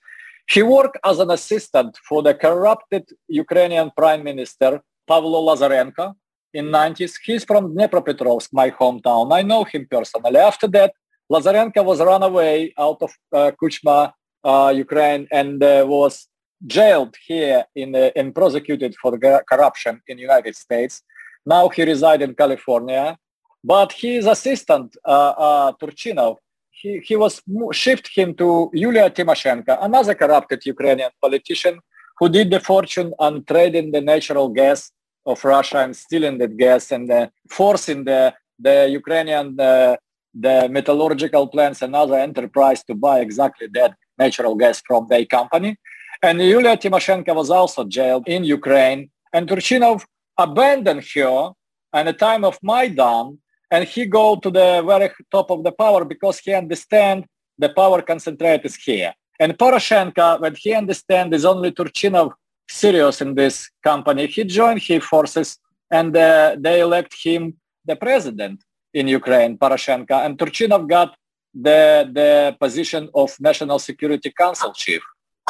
He worked as an assistant for the corrupted Ukrainian Prime Minister Pavlo Lazarenko in 90s. He's from Dnepropetrovsk, my hometown. I know him personally. After that, Lazarenko was run away out of uh, Kuchma, uh, Ukraine, and uh, was jailed here in, uh, and prosecuted for corruption in United States. Now he resides in California, but his assistant, uh, uh, Turchinov, he, he was shipped him to Yulia Tymoshenko, another corrupted Ukrainian politician who did the fortune on trading the natural gas of Russia and stealing that gas and uh, forcing the, the Ukrainian uh, the metallurgical plants and other enterprise to buy exactly that natural gas from their company. And Yulia Tymoshenko was also jailed in Ukraine. And Turchinov abandoned her at the time of Maidan, and he go to the very top of the power because he understand the power concentrate is here. And Poroshenko, when he understand is only Turchinov serious in this company, he joined his forces and uh, they elect him the president in Ukraine, Poroshenko. And Turchinov got the, the position of National Security Council chief.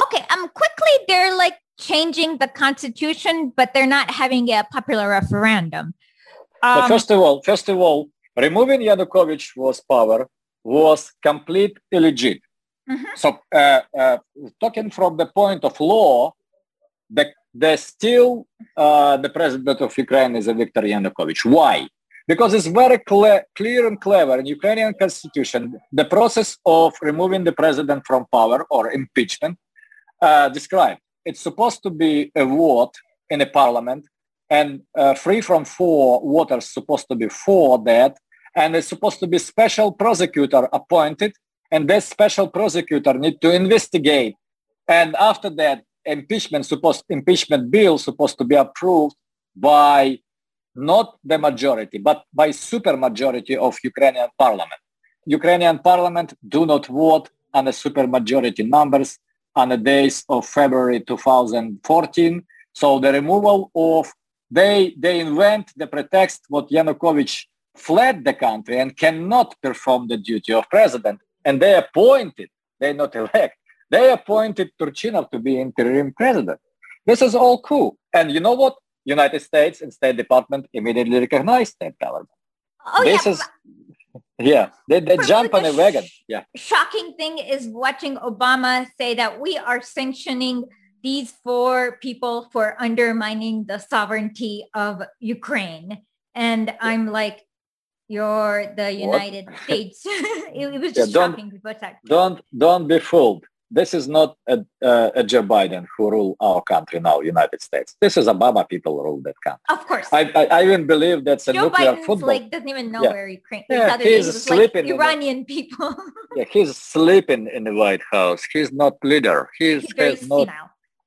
Okay, um, quickly they're like changing the constitution, but they're not having a popular referendum. But Um, first of all, first of all, removing Yanukovych was power was complete illegit. Mhm. So, uh, uh, talking from the point of law, the, the still uh, the president of Ukraine is a Viktor Yanukovych. Why? Because it's very cle- clear and clever in Ukrainian constitution. The process of removing the president from power or impeachment uh, described. It's supposed to be a vote in a parliament and uh, free from four voters supposed to be for that and it's supposed to be special prosecutor appointed and that special prosecutor need to investigate. And after that impeachment supposed impeachment bill supposed to be approved by not the majority but by super majority of ukrainian parliament. Ukrainian parliament do not vote on the super majority numbers on the days of february 2014 so the removal of they they invent the pretext what Yanukovych fled the country and cannot perform the duty of president, and they appointed, they not elect, they appointed Turchinov to be interim president. This is all cool, and you know what? United States and State Department immediately recognized that government. oh this yeah, is (laughs) yeah, they, they jump on the a wagon. Yeah, shocking thing is watching Obama say that we are sanctioning these four people for undermining the sovereignty of Ukraine. and I'm like, you're the United what? (laughs) States. (laughs) it, was just yeah, shocking. Don't don't be fooled this is not a, a, a, Joe Biden who rule our country now, United States. This is Obama people rule that country. Of course. I, I, I even believe that's a Joe nuclear Biden's football. like doesn't even know yeah. where Ukraine. Yeah, he's sleeping. Like Iranian people. (laughs) yeah, he's sleeping in the White House. He's not leader. He's, he's very he's not,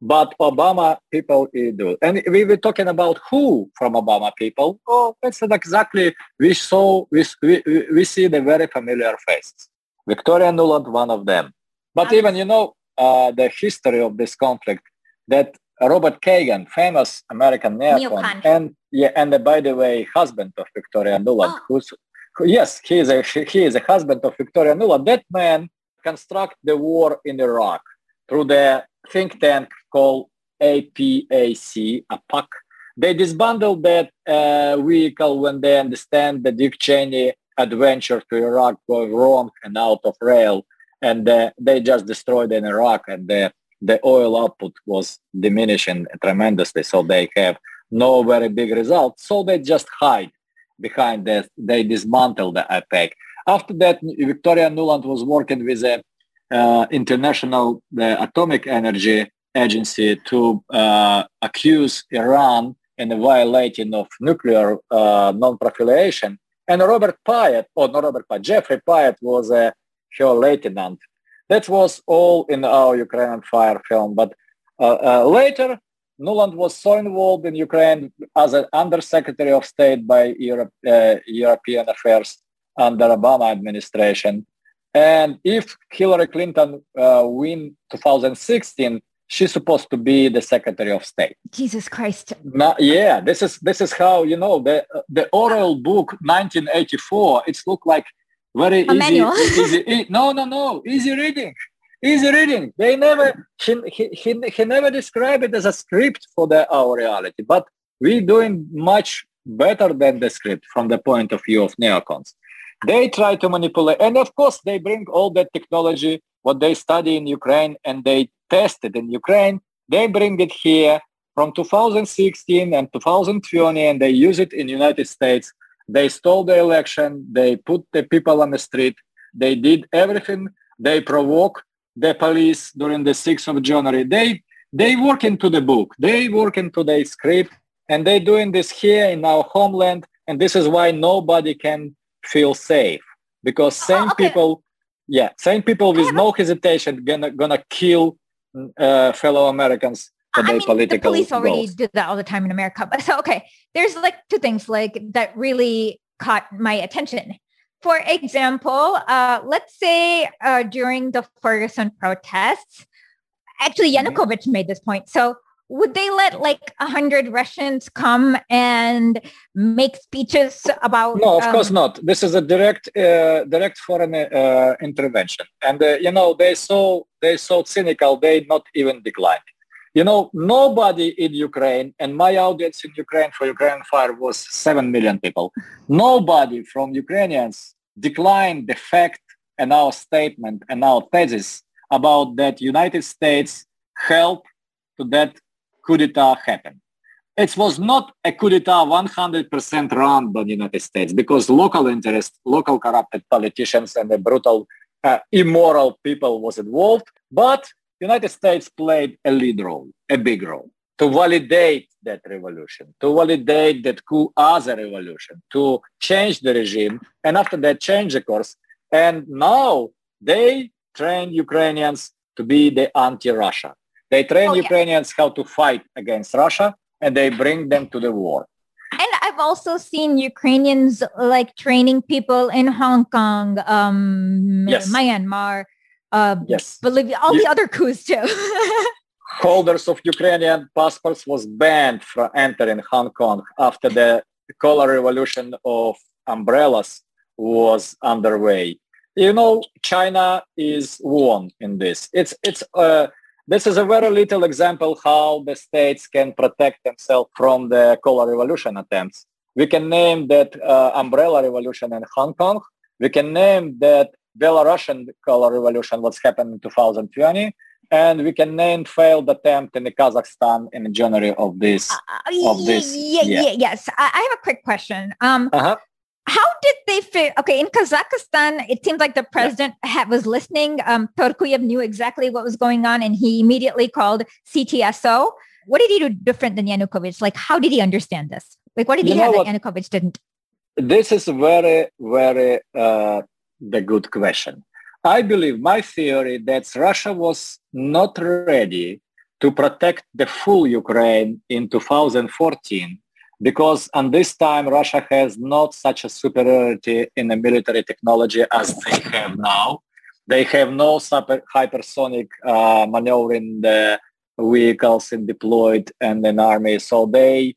But Obama people do. And we were talking about who from Obama people. Oh, that's not exactly, we saw, we, we, we see the very familiar faces. Victoria Nuland, one of them. But even, you know, uh, the history of this conflict, that Robert Kagan, famous American neocon, and yeah, and uh, by the way, husband of Victoria Nuland, oh. who's who, yes, he is a he is a husband of Victoria Nuland. That man construct the war in Iraq through the think tank called APAC, APAC. They disbandled that uh, vehicle when they understand the Dick Cheney adventure to Iraq going wrong and out of rail and uh, they just destroyed in Iraq, and the the oil output was diminishing tremendously. So they have no very big results. So they just hide behind that. They dismantle the APEC. After that, Victoria Nuland was working with the uh, International the Atomic Energy Agency to uh, accuse Iran in the violating of nuclear uh, non-proliferation. And Robert Pyatt, or not Robert Pyatt, Geoffrey Pyatt was a her lieutenant. That was all in our Ukrainian fire film. But uh, uh, later, Nuland was so involved in Ukraine as an undersecretary of state by Europe, uh, European affairs under Obama administration. And if Hillary Clinton uh, win 2016, she's supposed to be the secretary of state jesus christ yeah this is this is how you know the the Orwell book 1984 it's looked like very a easy, easy, no, no, no, easy reading, easy reading. They never, he, he, he, he never described it as a script for the, our reality, but we're doing much better than the script from the point of view of neocons. They try to manipulate, and of course, they bring all that technology, what they study in Ukraine, and they test it in Ukraine. They bring it here from 2016 and 2020, and they use it in United States they stole the election. They put the people on the street. They did everything. They provoke the police during the 6th of January. They they work into the book. They work into the script, and they're doing this here in our homeland. And this is why nobody can feel safe because oh, same okay. people, yeah, same people with no hesitation gonna gonna kill uh, fellow Americans I mean, the police already goals. do that all the time in America. But so, okay, there's like two things like that really caught my attention. For example, uh, let's say uh, during the Ferguson protests, actually mm-hmm. Yanukovych mm-hmm. made this point. So would they let like a hundred Russians come and make speeches about? No, of um, course not. This is a direct, uh, direct foreign uh, intervention, and uh, you know they so they so cynical. They not even declined. You know, nobody in Ukraine, and my audience in Ukraine for Ukraine Fire was 7 million people. Nobody from Ukrainians declined the fact and our statement and our thesis about that United States help to that coup d'etat happen. It was not a coup d'etat 100% run by the United States because local interests, local corrupted politicians and the brutal, uh, immoral people was involved. But United States played a lead role, a big role to validate that revolution, to validate that coup as a revolution, to change the regime, and after that change the course. And now they train Ukrainians to be the anti-Russia. They train oh, Ukrainians how to fight against Russia, and they bring them to the war. I've also seen Ukrainians like training people in Hong Kong, um, yes. Myanmar, uh, yes. Bolivia, all you, the other coups too. (laughs) holders of Ukrainian passports was banned from entering Hong Kong after the color revolution of umbrellas was underway. You know, China is won in this. It's it's uh, this is a very little example how the states can protect themselves from the color revolution attempts. We can name that uh, umbrella revolution in Hong Kong. We can name that Belarusian color revolution, what's happened in 2020, and we can name failed attempt in Kazakhstan in January of this. Uh, of this, yeah, yeah. yes. I, I, have a quick question. Um, uh-huh. How did they fit? Okay, in Kazakhstan, it seems like the president yeah. had, was listening. Um, knew exactly what was going on, and he immediately called CTSO. What did he do different than Yanukovych? Like, how did he understand this? Like, what did he you have that Yanukovych didn't? This is very, very uh, the good question. I believe my theory that Russia was not ready to protect the full Ukraine in 2014 because on this time Russia has not such a superiority in the military technology as they have now. They have no super hypersonic uh, maneuvering the vehicles and deployed and an army. So they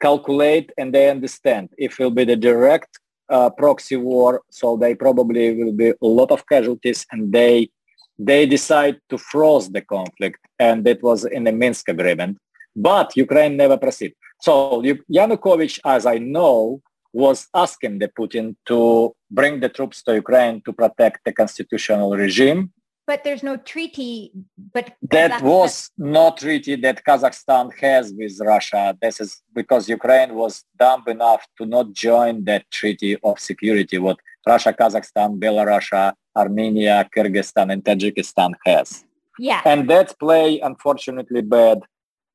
calculate and they understand if it will be the direct uh, proxy war. So they probably will be a lot of casualties and they they decide to froze the conflict and it was in the Minsk agreement. But Ukraine never proceeded. So Yanukovych, as I know, was asking the Putin to bring the troops to Ukraine to protect the constitutional regime. But there's no treaty. But that was no treaty that Kazakhstan has with Russia. This is because Ukraine was dumb enough to not join that treaty of security. What Russia, Kazakhstan, Belarus, Armenia, Kyrgyzstan, and Tajikistan has. Yeah. And that's play unfortunately bad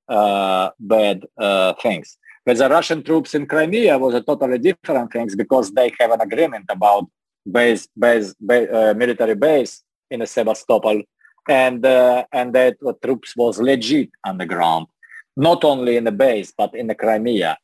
uh, bad uh, things. But the Russian troops in Crimea was a totally different things because they have an agreement about base, base, base uh, military base in Sevastopol, and uh, and that the troops was legit on the ground, not only in the base but in the Crimea.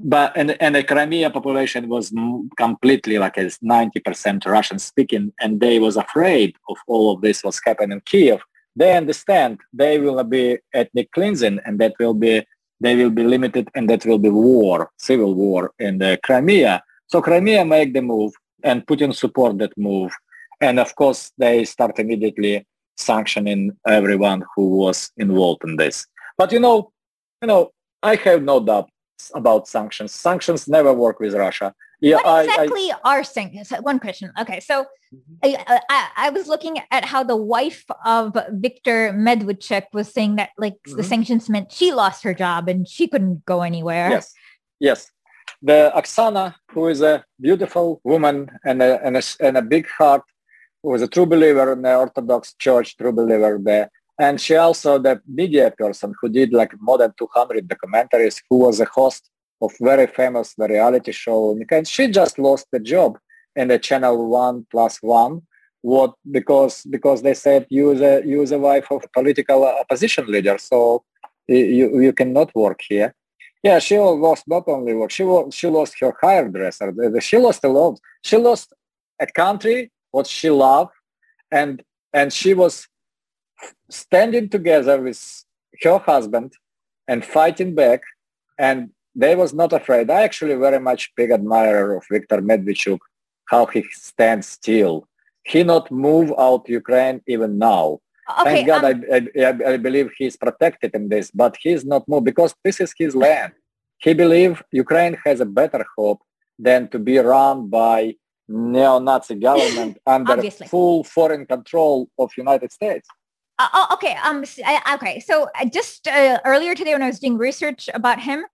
But and, and the Crimea population was completely like a 90% Russian speaking, and they was afraid of all of this was happening in Kiev they understand they will be ethnic cleansing and that will be they will be limited and that will be war, civil war in the Crimea. So Crimea make the move and Putin support that move. And of course, they start immediately sanctioning everyone who was involved in this. But you know, you know, I have no doubt about sanctions. Sanctions never work with Russia. Yeah, what exactly I, I, are sanctions? One question. Okay, so mm-hmm. I, I, I, was looking at how the wife of Viktor Medvedchuk was saying that like mm-hmm. the sanctions meant she lost her job and she couldn't go anywhere. Yes, yes. The Oksana, who is a beautiful woman and a, and a, and a big heart, who was a true believer in the Orthodox Church, true believer there. And she also the media person who did like more than 200 documentaries, who was a host of very famous reality show. And she just lost the job in the channel one plus one. What because because they said you a you a wife of a political opposition leader, so you you cannot work here. Yeah, she lost not only work, she she lost her hairdresser. She lost a lot. She lost a country what she loved, and and she was standing together with her husband and fighting back and they was not afraid. I actually very much big admirer of Viktor Medvedchuk, how he stands still. He not move out Ukraine even now. Okay, Thank God, um, I, I, I, believe he's protected in this, but he's not moved because this is his land. He believe Ukraine has a better hope than to be run by neo-Nazi government (laughs) under Obviously. full foreign control of United States. Uh, oh, okay. Um. Okay. So uh, just uh, earlier today, when I was doing research about him,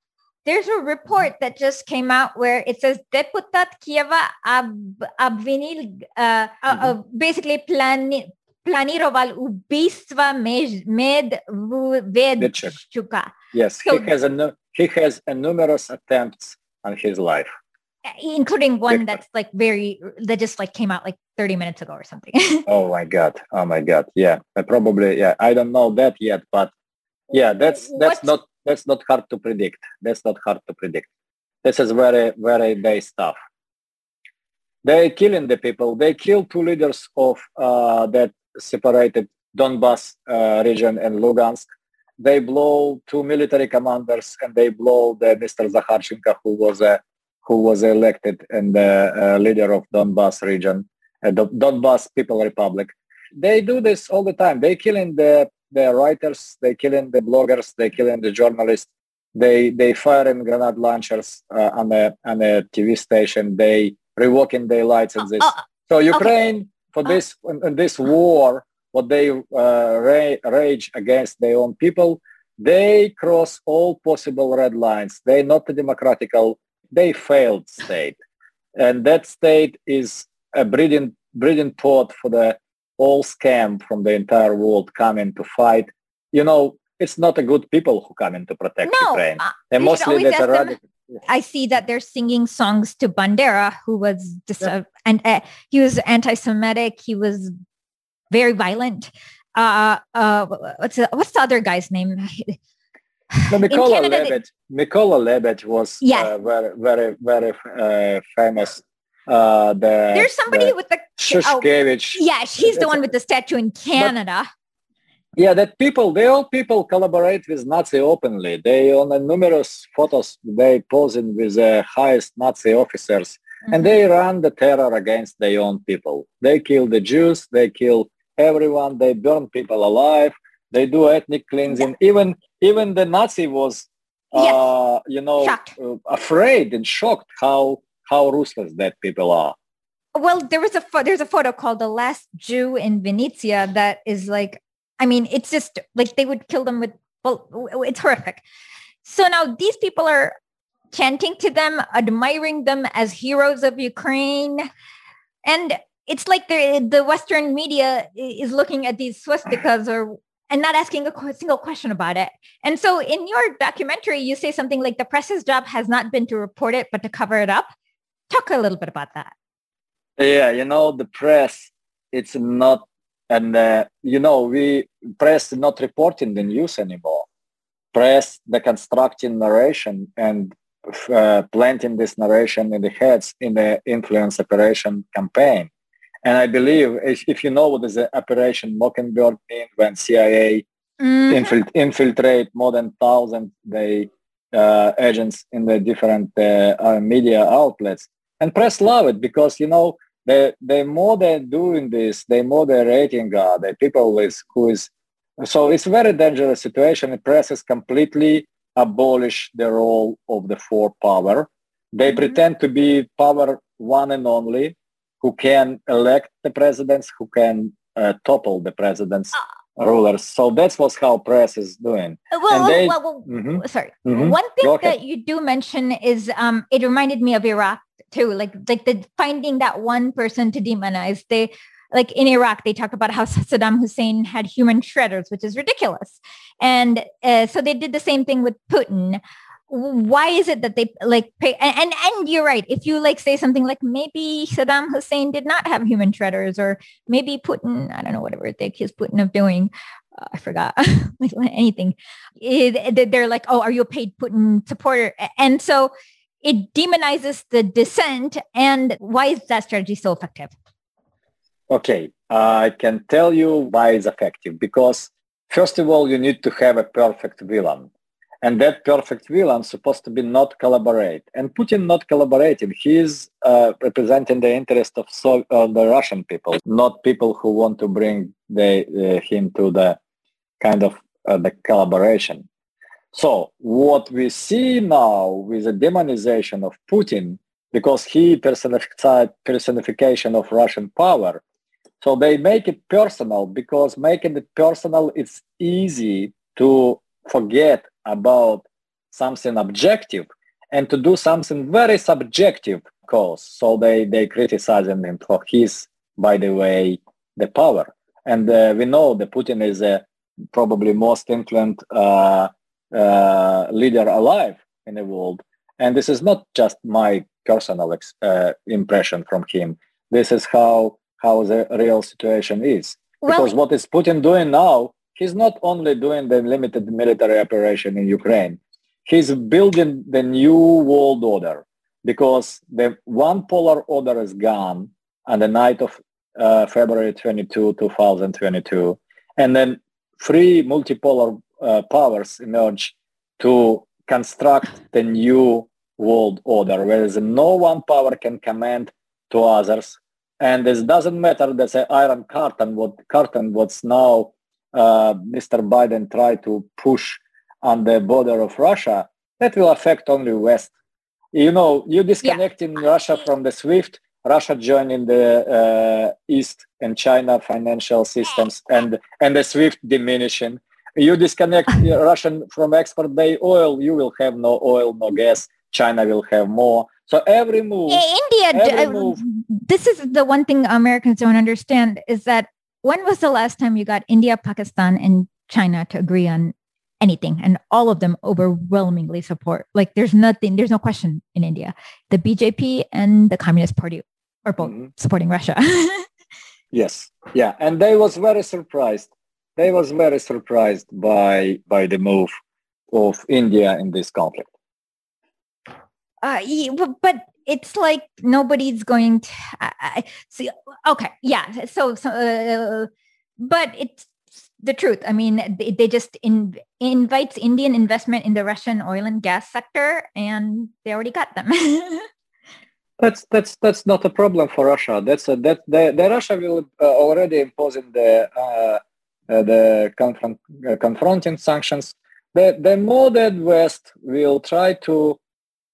there's a report that just came out where it says Deputat Kieva Ab- Abvinil, uh, uh, mm-hmm. basically plan- planiroval ubistva Medvedchuk. Yes, so, he has a he has a numerous attempts on his life including one that's like very that just like came out like 30 minutes ago or something. (laughs) oh my god! Oh my god! Yeah, I probably yeah. I don't know that yet, but yeah, that's that's not that's not hard to predict. That's not hard to predict. This is very, very base stuff. they're killing the people. They killed two leaders of uh, that separated Donbas uh, region and Lugansk. They blow two military commanders and they blow the Mr. Zakharchenko, who was a who was elected and the uh, leader of Donbas region, uh, the Donbas People Republic. They do this all the time. They killing the the writers, they killing the bloggers, they killing the journalists. They they firing grenade launchers uh, on a on a TV station. They revoking their licenses. Uh, uh, so Ukraine okay. for this in this war, what they uh, ra- rage against their own people, they cross all possible red lines. They're not a democratical. They failed state, and that state is a breeding breeding pot for the all scam from the entire world coming to fight. You know, it's not a good people who come in to protect No, Ukraine. uh, And mostly always that's a them- radical. I see that they're singing songs to Bandera, who was dis- uh, and uh, he was anti-Semitic. He was very violent. Uh, uh, what's the, what's the other guy's name? (laughs) No, In Mikola Canada, they- Lebed. Mikola Lebed was Yes. uh, very, very, very uh, famous. Uh, the, There's somebody the with the Shukhevych. yeah, she's the one with the statue in Canada. Yeah, that people, they all people collaborate with Nazi openly. They on the numerous photos they posing with the highest Nazi officers, Mm-hmm. and they run the terror against their own people. They kill the Jews, they kill everyone, they burn people alive, they do ethnic cleansing. Even even the Nazi was, uh, you know, uh, afraid and shocked how how ruthless that people are. well there was a pho- there's a photo called the last jew in Vinnitsa that is like i mean it's just like they would kill them with well it's horrific. So now these people are chanting to them admiring them as heroes of ukraine. And it's like the the western media is looking at these swastikas or and not asking a single question about it. And so in your documentary, you say something like the press's job has not been to report it, but to cover it up. Talk a little bit about that. Yeah, you know, the press, it's not, and uh, you know, we press not reporting the news anymore. Press the constructing narration and uh, planting this narration in the heads in the influence operation campaign. And I believe if, if you know what is the Operation Mockingbird mean when CIA Mhm. infilt- infiltrate more than thousand they uh, agents in the different uh, uh, media outlets and press love it because you know the the more they're doing this the more the rating are the people with who is so it's a very dangerous situation the press has completely abolished the role of the four power they Mhm. pretend to be power one and only who can elect the presidents who can uh, topple the presidents rulers. So that's what how press is doing. Uh, Well, they- well, well, Mhm. sorry. Mhm. One thing that you do mention is um, it reminded me of Iraq too, like like the finding that one person to demonize. They like in Iraq, they talk about how (laughs) Saddam Hussein had human shredders, which is ridiculous, and uh, so they did the same thing with Putin. Why is it that they like pay? And, and and you're right. If you like say something like maybe Saddam Hussein did not have human shredders, or maybe Putin, I don't know whatever they accuse Putin of doing. Uh, I forgot (laughs) anything. It- they- they're like, oh, are you a paid Putin supporter? And so it demonizes the dissent. And why is that strategy so effective? Okay, I can tell you why it's effective because first of all, you need to have a perfect villain. And that perfect villain supposed to be not collaborate. And Putin not collaborating. He is uh, representing the interest of so, uh, the Russian people, not people who want to bring the, uh, him to the kind of uh, the collaboration. So what we see now with the demonization of Putin, because he personified personification of Russian power, so they make it personal because making it personal, it's easy to forget about something objective and to do something very subjective cause. So they, they criticizing him for his, by the way, the power. And uh, we know that Putin is a probably most influent uh, uh, leader alive in the world. And this is not just my personal ex- uh, impression from him. This is how how the real situation is. Because what is Putin doing now, he's not only doing the limited military operation in Ukraine, he's building the new world order because the one polar order is gone on the night of uh, February 22, 2022. And then three multipolar uh, powers emerge to construct the new world order, whereas no one power can command to others and this doesn't matter. That's an iron curtain. What curtain? What's now uh, Mr. Biden tried to push on the border of Russia. That will affect only West. You know, you disconnecting Russia from the SWIFT. Russia joining the uh, East and China financial systems and, and the SWIFT diminishing. You disconnect (laughs) Russian from export day oil, you will have no oil, no gas. China will have more. So every move. India, every uh, move, this is the one thing Americans don't understand is that when was the last time you got India, Pakistan, and China to agree on anything and all of them overwhelmingly support? Like there's nothing there's no question in india. The bjp and the communist party are both mm-hmm. supporting russia. (laughs) Yes. Yeah. And they was very surprised. They was very surprised by by the move of india in this conflict. Uh, but it's like nobody's going to uh, see okay yeah so, so uh, but it's the truth. I mean, they, they just in, invites Indian investment in the Russian oil and gas sector, and they already got them. (laughs) that's that's that's not a problem for Russia. That's a, that the, the Russia will uh, already imposing the uh, uh, the confront, uh, confronting sanctions. The the more that West will try to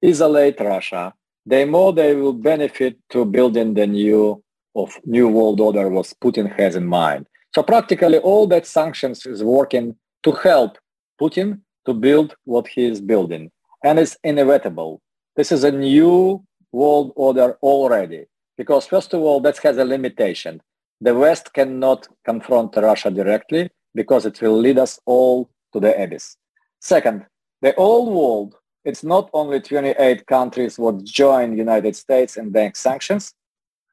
isolate Russia, the more they will benefit to building the new of new world order what Putin has in mind. So practically all that sanctions is working to help Putin to build what he is building. And it's inevitable. This is a new world order already. Because first of all, that has a limitation. The West cannot confront Russia directly because it will lead us all to the abyss. Second, the old world, it's not only 28 countries what join United States and bank sanctions.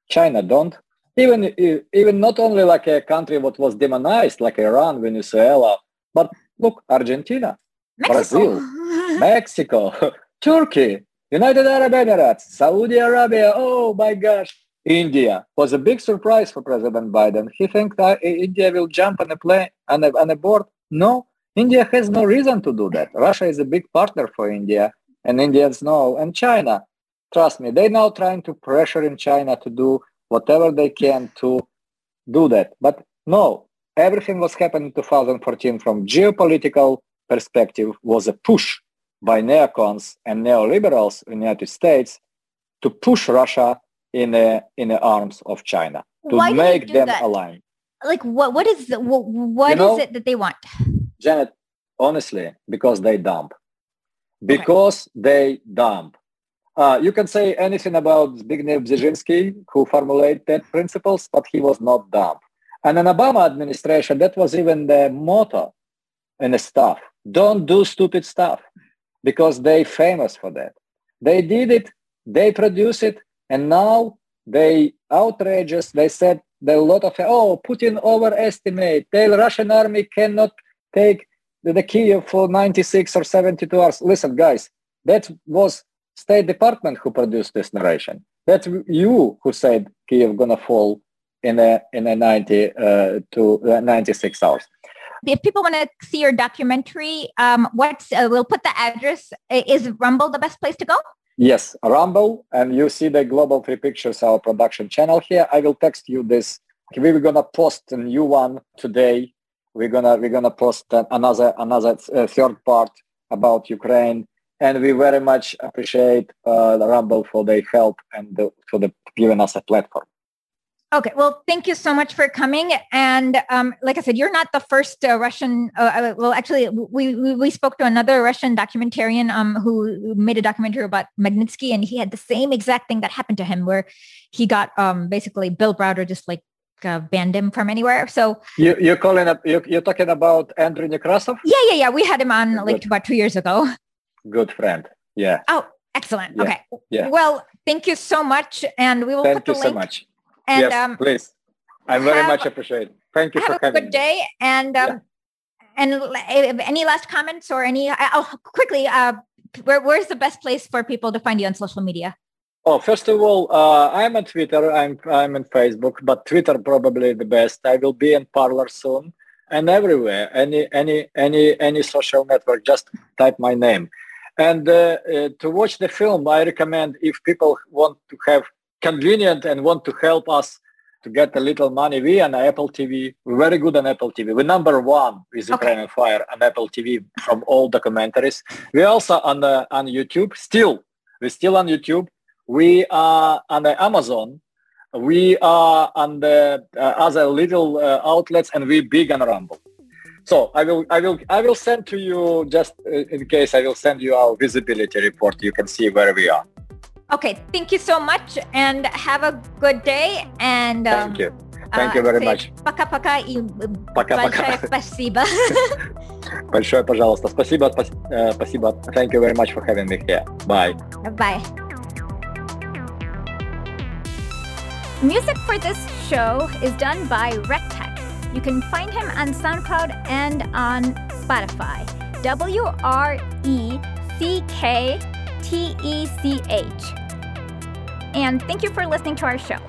China don't even even not only like a country what was demonized like Iran, Venezuela, but look, Argentina, Mexico. Brazil, Mexico, (laughs) Turkey, United Arab Emirates, Saudi Arabia. Oh my gosh, India was a big surprise for President Biden. He think that uh, India will jump on a plane on a, on a board. No, India has no reason to do that. Russia is a big partner for India, and Indians know. And China, trust me, they're now trying to pressure in China to do whatever they can to do that. But no, everything was happening in 2014 from geopolitical perspective was a push by neocons and neoliberals in the United States to push Russia in the in the arms of China to Why make them that? align. Like what what is the, what, what you know, is it that they want? Janet, honestly, because they dump. Because okay. they dump. Uh, you can say anything about Zbigniew Brzezinski, who formulated principles, but he was not dumb. And in Obama administration, that was even the motto in the staff. Don't do stupid stuff because they famous for that. They did it, they produced it, and now they outrageous. They said a lot of, oh, Putin overestimate. The Russian army cannot take the, the Kiev for 96 or 72 hours. Listen, guys, that was State Department who produced this narration. That's you who said Kiev gonna fall in a in a 90 uh, to uh, 96 hours. If people want to see your documentary, um, what's uh, we'll put the address. Is Rumble the best place to go? Yes, Rumble, and you see the Global Three Pictures, our production channel here. I will text you this. We're gonna post a new one today. We're gonna we're gonna post another another uh, third part about Ukraine and we very much appreciate uh, the Rumble for their help and the, for the giving us a platform. Okay, well, thank you so much for coming. And um, like I said, you're not the first uh, Russian. Uh, uh well, actually, we, we, spoke to another Russian documentarian um, who made a documentary about Magnitsky, and he had the same exact thing that happened to him, where he got um, basically Bill Browder just like uh, banned him from anywhere. So you, you're calling up. You're, you're talking about Andrew Nekrasov? Yeah, yeah, yeah. We had him on like about two years ago good friend. Yeah. Oh, excellent. Yeah. Okay. Yeah. Well, thank you so much, and we will thank put the you link. so much. And, yes, um, please. I very have, much appreciate. It. Thank you for coming. Have a good day, and um, yeah. and any last comments or any? Uh, oh, quickly. Uh, where, where's the best place for people to find you on social media? Oh, first of all, uh, I'm on Twitter. I'm I'm on Facebook, but Twitter probably the best. I will be in Parler soon and everywhere. Any any any any social network, just type my name. And uh, uh, to watch the film, I recommend if people want to have convenient and want to help us to get a little money, we on Apple TV. We're very good on Apple TV. We're number one with okay. Ukraine on Fire on Apple TV from all documentaries. We're also on uh, on YouTube. Still, we're still on YouTube. We are on the Amazon. We are on the uh, other little uh, outlets, and we big on Rumble. So I will, I will, I will send to you just uh, in case. I will send you our visibility report. You can see where we are. Okay, thank you so much, and have a good day. And um, thank you. Thank you very much. Пока-пока и большое спасибо. (laughs) Большое, пожалуйста. Спасибо, спасибо. Thank you very much for having me here. Bye. Bye. Music for this show is done by Wrecktech. You can find him on SoundCloud and on Spotify. W R E C K T E C H. And thank you for listening to our show.